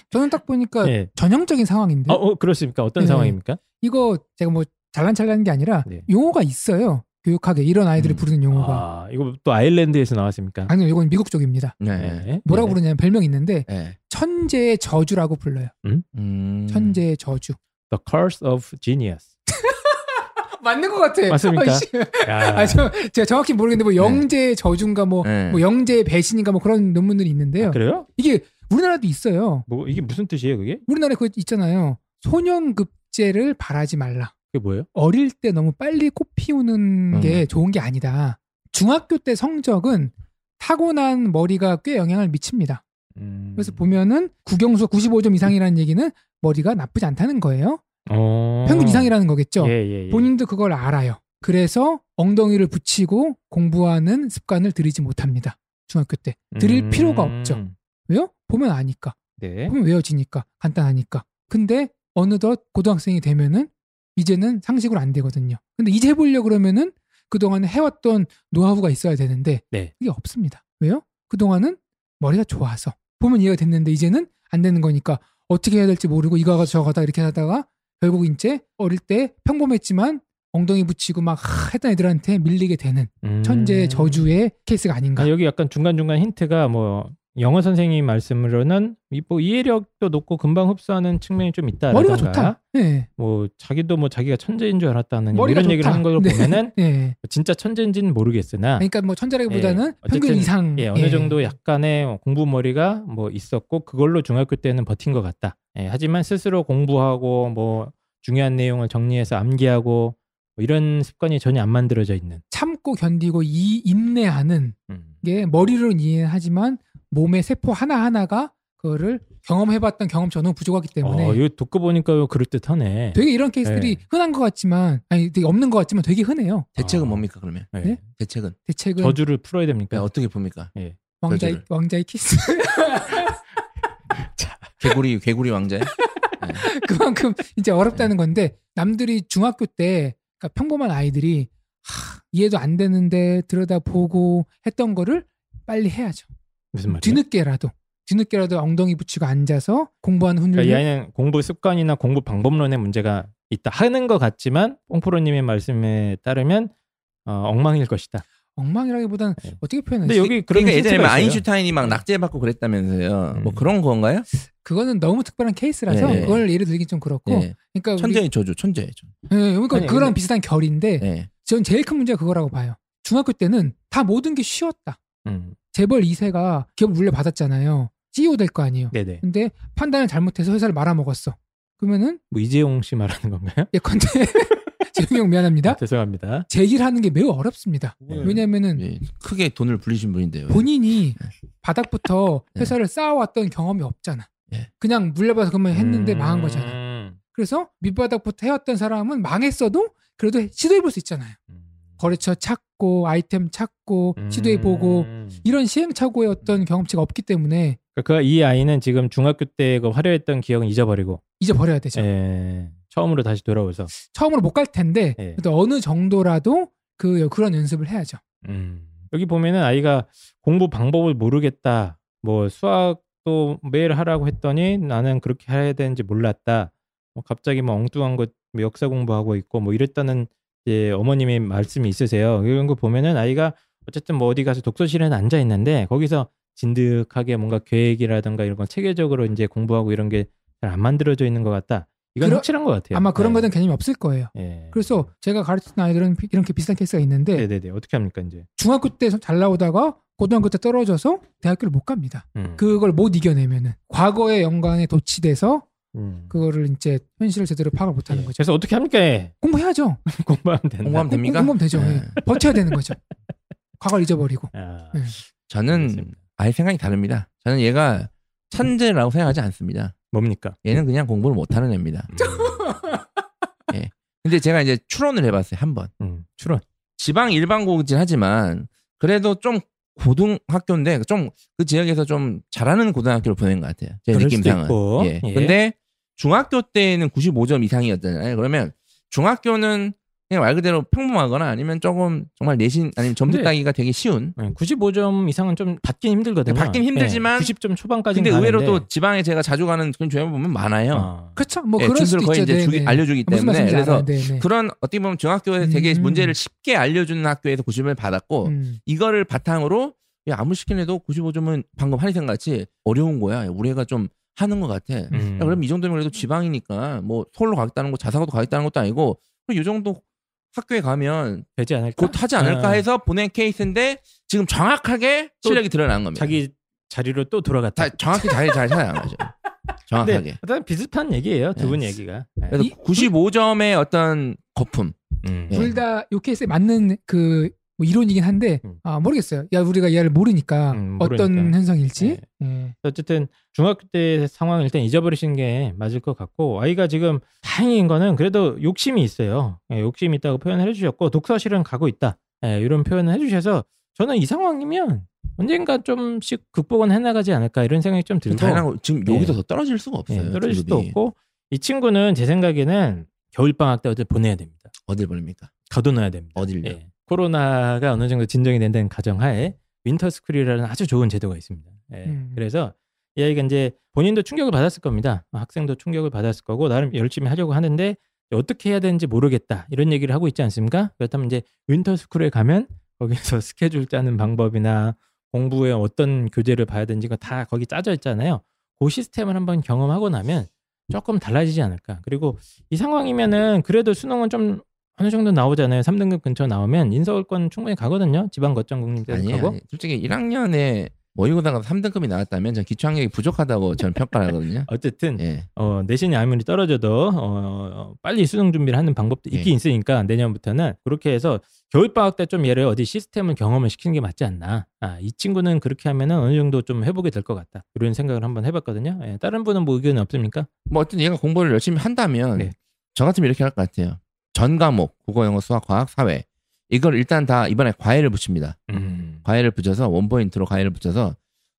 저는 딱 보니까 예. 전형적인 상황인데 어, 어, 그렇습니까? 어떤 네. 상황입니까? 이거 제가 뭐 잘난잘난 게 아니라 네. 용어가 있어요. 교육학에 이런 아이들이 음. 부르는 용어가. 아, 이거 또 아일랜드에서 나왔습니까? 아니요, 이건 미국 쪽입니다. 네. 네. 뭐라고 네. 부르냐면 별명이 있는데 네. 천재의 저주라고 불러요. 음. 천재의 저주. The Curse of Genius. 맞는 것 같아. 맞습니까? 아, 저, 제가 정확히 모르겠는데 뭐 영재의 저주인가 뭐, 네. 뭐 영재의 배신인가 뭐 그런 논문들이 있는데요. 아, 그래요? 이게 우리나라도 있어요. 뭐 이게 무슨 뜻이에요, 그게? 우리나라에 그거 있잖아요. 소년급제를 바라지 말라. 그게 뭐예요? 어릴 때 너무 빨리 꽃 피우는 음. 게 좋은 게 아니다. 중학교 때 성적은 타고난 머리가 꽤 영향을 미칩니다. 음. 그래서 보면은 국영수 95점 이상이라는 얘기는 머리가 나쁘지 않다는 거예요. 어. 평균 이상이라는 거겠죠. 예, 예, 예. 본인도 그걸 알아요. 그래서 엉덩이를 붙이고 공부하는 습관을 들이지 못합니다. 중학교 때. 들일 음. 필요가 없죠. 왜요? 보면 아니까. 네. 보면 외워지니까. 간단하니까. 근데 어느덧 고등학생이 되면은 이제는 상식으로 안 되거든요. 근데 이제 해보려고 그러면은 그동안 해왔던 노하우가 있어야 되는데 네. 그게 없습니다. 왜요? 그동안은 머리가 좋아서 보면 이해가 됐는데 이제는 안 되는 거니까 어떻게 해야 될지 모르고 이거 가서 저거 가다 이렇게 하다가 결국 이제 어릴 때 평범했지만 엉덩이 붙이고 막 하, 했던 애들한테 밀리게 되는 음. 천재 저주의 케이스가 아닌가. 아, 여기 약간 중간중간 힌트가 뭐 영어 선생님 말씀으로는 이- 뭐 이해력도 높고 금방 흡수하는 측면이 좀 있다. 머리가 좋다. 네. 뭐 자기도 뭐 자기가 천재인 줄 알았다는 뭐 이런 얘기를 좋다. 하는 걸로 네. 보면은 네. 진짜 천재인지는 모르겠으나 그러니까 뭐 천재라기보다는 예, 평균 이상. 예, 어느 예. 정도 약간의 공부 머리가 뭐 있었고 그걸로 중학교 때는 버틴 것 같다. 예, 하지만 스스로 공부하고 뭐 중요한 내용을 정리해서 암기하고 뭐 이런 습관이 전혀 안 만들어져 있는. 참고 견디고 이 인내하는 음. 게 머리로는 이해하지만 몸의 세포 하나 하나가 그거를 경험해봤던 경험치 너무 부족하기 때문에 어, 이거 듣고 보니까 그럴 듯하네. 되게 이런 케이스들이 네. 흔한 것 같지만 아니 되게 없는 것 같지만 되게 흔해요. 대책은 아. 뭡니까 그러면? 네. 네? 대책은 대책은 저주를 풀어야 네, 됩니까? 어떻게 봅니까? 왕자의 저주를. 왕자의 키스 개구리 개구리 왕자의 그만큼 이제 어렵다는 건데 남들이 중학교 때 그러니까 평범한 아이들이 하, 이해도 안 되는데 들여다 보고 했던 거를 빨리 해야죠. 무슨 말이에요? 뒤늦게라도 뒤늦게라도 엉덩이 붙이고 앉아서 공부하는 훈련을 그러니까 이 아이는 공부 습관이나 공부 방법론에 문제가 있다 하는 것 같지만 뽕프로님의 말씀에 따르면 어, 엉망일 것이다. 엉망이라기보다는 네. 어떻게 표현하지? 근데 여기 그런 그러니까 예전에. 아인슈타인이 막 낙제받고 그랬다면서요. 음. 뭐 그런 건가요? 그거는 너무 특별한 케이스라서 네. 그걸 예를 들긴 좀 그렇고. 예. 그러니까 천재의 저주, 천재의 저주. 예, 그러니까 아니, 그거랑 근데- 비슷한 결인데 예. 전 제일 큰 문제가 그거라고 봐요. 중학교 때는 다 모든 게 쉬웠다. 음. 재벌 2세가 기업 물려받았잖아요. CEO 될 거 아니에요. 네네. 근데 판단을 잘못해서 회사를 말아먹었어. 그러면은 뭐 이재용 씨 말하는 건가요? 예컨대 재용이 형 미안합니다. 아, 죄송합니다. 제기하는 게 매우 어렵습니다. 네. 왜냐면은 예. 크게 돈을 불리신 분인데요. 본인이 바닥부터 네. 회사를 쌓아왔던 경험이 없잖아. 예. 그냥 물려받아서 그만 했는데 음. 망한 거잖아. 그래서 밑바닥부터 해왔던 사람은 망했어도 그래도 시도해볼 수 있잖아요. 음. 거래처 찾고 아이템 찾고 시도해보고 음. 이런 시행착오의 어떤 경험치가 없기 때문에 그러니까 이 아이는 지금 중학교 때 그 화려했던 기억은 잊어버리고 잊어버려야 되죠. 예, 처음으로 다시 돌아오서 처음으로 못 갈 텐데 예. 그래도 어느 정도라도 그 그런 연습을 해야죠. 음. 여기 보면은 아이가 공부 방법을 모르겠다. 뭐 수학 도 매일 하라고 했더니 나는 그렇게 해야 되는지 몰랐다. 뭐 갑자기 뭐 엉뚱한 거 역사 공부하고 있고 뭐 이랬다는 이제 어머님의 말씀이 있으세요. 이런 거 보면은 아이가 어쨌든 뭐 어디 가서 독서실에 앉아 있는데 거기서 진득하게 뭔가 계획이라든가 이런 거 체계적으로 이제 공부하고 이런 게 잘 안 만들어져 있는 것 같다. 이건 그러- 확실한 것 같아요. 아마 그런 네. 거는 개념이 없을 거예요. 예. 그래서 제가 가르치는 아이들은 비- 이렇게 비슷한 케이스가 있는데 네네네 어떻게 합니까 이제? 중학교 때 잘 나오다가 고등학교 때 떨어져서 대학교를 못 갑니다. 음. 그걸 못 이겨내면은 과거의 영광에 도취돼서 음. 그거를 이제 현실을 제대로 파악을 못하는 예. 거죠. 그래서 어떻게 합니까? 예. 공부해야죠. 공부하면 된다. 공부하면 됩니까? 공부하면 되죠. 예. 예. 버텨야 되는 거죠. 과거를 잊어버리고. 아, 네. 저는. 아예 생각이 다릅니다. 저는 얘가 천재라고 생각하지 않습니다. 뭡니까? 얘는 그냥 공부를 못하는 애입니다. 근데 제가 이제 추론을 해봤어요 한 번. 음, 추론. 지방 일반고이긴 하지만 그래도 좀 고등학교인데 좀 그 지역에서 좀 잘하는 고등학교를 보낸 것 같아요. 제 느낌상은. 예. 예. 근데 중학교 때는 95점 이상이었잖아요. 그러면 중학교는 그냥 말 그대로 평범하거나 아니면 조금 정말 내신 아니면 점수 따기가 되게 쉬운. 95점 이상은 좀 받긴 힘들거든요. 받긴 힘들지만 90점 초반까지. 근데 의외로 또 지방에 제가 자주 가는 그런 조회 보면 많아요. 어. 그렇죠. 뭐 예, 그럴 수도 준수를 거의 있죠. 이제 주기- 네, 네. 알려주기 때문에 그래서. 네, 네. 그런 어떻게 보면 중학교에서 되게 음. 문제를 쉽게 알려주는 학교에서 90을 받았고 음. 이거를 바탕으로 야 아무 시킨 애도 95점은 방금 한이생 같이 어려운 거야. 우리 애가 좀 하는 것 같아. 야, 음. 그럼 이 정도면 그래도 지방이니까 뭐 서울로 가겠다는 거 자사고도 가겠다는 것도 아니고 이 정도 학교에 가면 되지 않을까? 곧 하지 않을까 아, 해서 보낸 케이스인데 지금 정확하게 또 실력이 드러난 겁니다. 자기 자리로 또 돌아갔다. 다 정확히 자리 잘 찾아간 거죠. 정확하게. 일단 비슷한 얘기예요. 두 네. 분 얘기가. 네. 그래서 이- 95점의 어떤 거품. 음. 예. 둘다요 케이스에 맞는 그 뭐 이론이긴 한데 음. 아 모르겠어요. 야 우리가 얘를 모르니까 음, 어떤 모르니까. 현상일지. 네. 예. 어쨌든 중학교 때 상황을 일단 잊어버리신 게 맞을 것 같고 아이가 지금 다행인 거는 그래도 욕심이 있어요. 예, 욕심이 있다고 표현을 해주셨고 독서실은 가고 있다. 예, 이런 표현을 해주셔서 저는 이 상황이면 언젠가 좀씩 극복은 해나가지 않을까 이런 생각이 좀 들고 당연한 거 지금 네. 여기서 더 떨어질 수가 없어요. 예, 떨어질 수도 등급이. 없고 이 친구는 제 생각에는 겨울 방학 때 어디 보내야 됩니다. 어딜 보냅니까? 가둬놔야 됩니다. 어딜요? 예. 코로나가 어느 정도 진정이 된다는 가정하에 winter school이라는 아주 좋은 제도가 있습니다. 예. 음. 그래서 이 아이가 이제 본인도 충격을 받았을 겁니다. 학생도 충격을 받았을 거고 나름 열심히 하려고 하는데 어떻게 해야 되는지 모르겠다 이런 얘기를 하고 있지 않습니까? 그렇다면 이제 윈터스쿨에 가면 거기서 스케줄 짜는 방법이나 공부에 어떤 교재를 봐야 되는지 가 다 거기 짜져 있잖아요. 그 시스템을 한번 경험하고 나면 조금 달라지지 않을까. 그리고 이 상황이면은 그래도 수능은 좀 어느 정도 나오잖아요. 3등급 근처 나오면 인서울권 충분히 가거든요. 지방 거점. 아니, 솔직히 1학년에 모의고사가 3등급이 나왔다면 전 기초학력이 부족하다고 저는 평가를 하거든요. 어쨌든 예. 어, 내신이 아무리 떨어져도 어, 어, 빨리 수능 준비를 하는 방법도 예. 있긴 있으니까 내년부터는 그렇게 해서 겨울 방학 때 좀 얘를 어디 시스템을 경험을 시키는 게 맞지 않나. 아, 이 친구는 그렇게 하면은 어느 정도 좀 해보게 될것 같다. 이런 생각을 한번 해봤거든요. 예, 다른 분은 뭐 의견이 없습니까? 뭐 어쨌든 얘가 공부를 열심히 한다면 네. 저 같으면 이렇게 할 것 같아요. 전 과목 국어, 영어, 수학, 과학, 사회 이걸 일단 다 이번에 과외를 붙입니다. 음. 과외를 붙여서 원포인트로 과외를 붙여서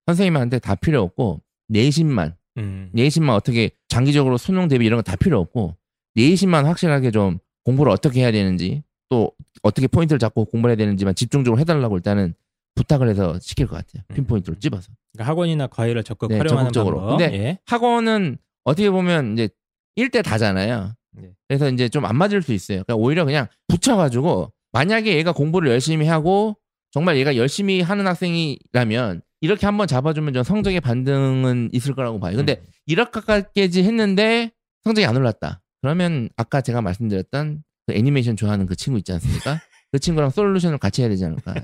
선생님한테 다 필요 없고 내신만 음. 내신만 어떻게 장기적으로 수능 대비 이런 거 다 필요 없고 내신만 확실하게 좀 공부를 어떻게 해야 되는지 또 어떻게 포인트를 잡고 공부를 해야 되는지만 집중적으로 해달라고 일단은 부탁을 해서 시킬 것 같아요. 음. 핀포인트로 집어서. 그러니까 학원이나 과외를 적극 네, 활용하는 적극적으로. 방법. 근데 예. 학원은 어떻게 보면 이제 1대 다잖아요. 네. 그래서 이제 좀 안 맞을 수 있어요. 그러니까 오히려 그냥 붙여가지고 만약에 얘가 공부를 열심히 하고 정말 얘가 열심히 하는 학생이라면 이렇게 한번 잡아주면 전 성적의 반등은 있을 거라고 봐요. 근데 음. 1학까지 했는데 성적이 안 올랐다. 그러면 아까 제가 말씀드렸던 그 애니메이션 좋아하는 그 친구 있지 않습니까? 그 친구랑 솔루션을 같이 해야 되지 않을까. 예.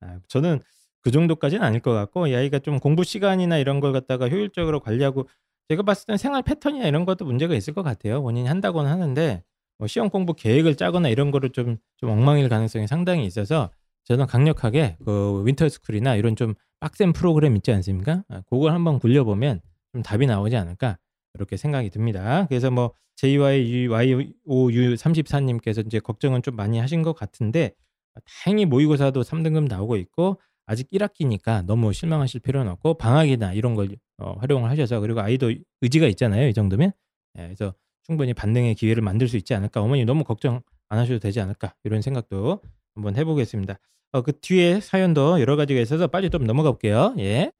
아, 저는 그 정도까지는 아닐 것 같고 이 아이가 좀 공부 시간이나 이런 걸 갖다가 효율적으로 관리하고 제가 봤을 땐 생활 패턴이나 이런 것도 문제가 있을 것 같아요. 본인이 한다고는 하는데 뭐 시험 공부 계획을 짜거나 이런 거를 좀, 좀 엉망일 가능성이 상당히 있어서 저는 강력하게 그 winter school이나 이런 좀 빡센 프로그램 있지 않습니까? 아, 그걸 한번 굴려보면 좀 답이 나오지 않을까 이렇게 생각이 듭니다. 그래서 뭐 JYU34님께서 이제 걱정은 좀 많이 하신 것 같은데 다행히 모의고사도 3등급 나오고 있고 아직 1학기니까 너무 실망하실 필요는 없고 방학이나 이런 걸 어, 활용을 하셔서 그리고 아이도 의지가 있잖아요. 이 정도면 예, 그래서 충분히 반등의 기회를 만들 수 있지 않을까. 어머니 너무 걱정 안 하셔도 되지 않을까 이런 생각도 한번 해보겠습니다. 어, 그 뒤에 사연도 여러 가지가 있어서 빨리 좀 넘어가 볼게요. 예.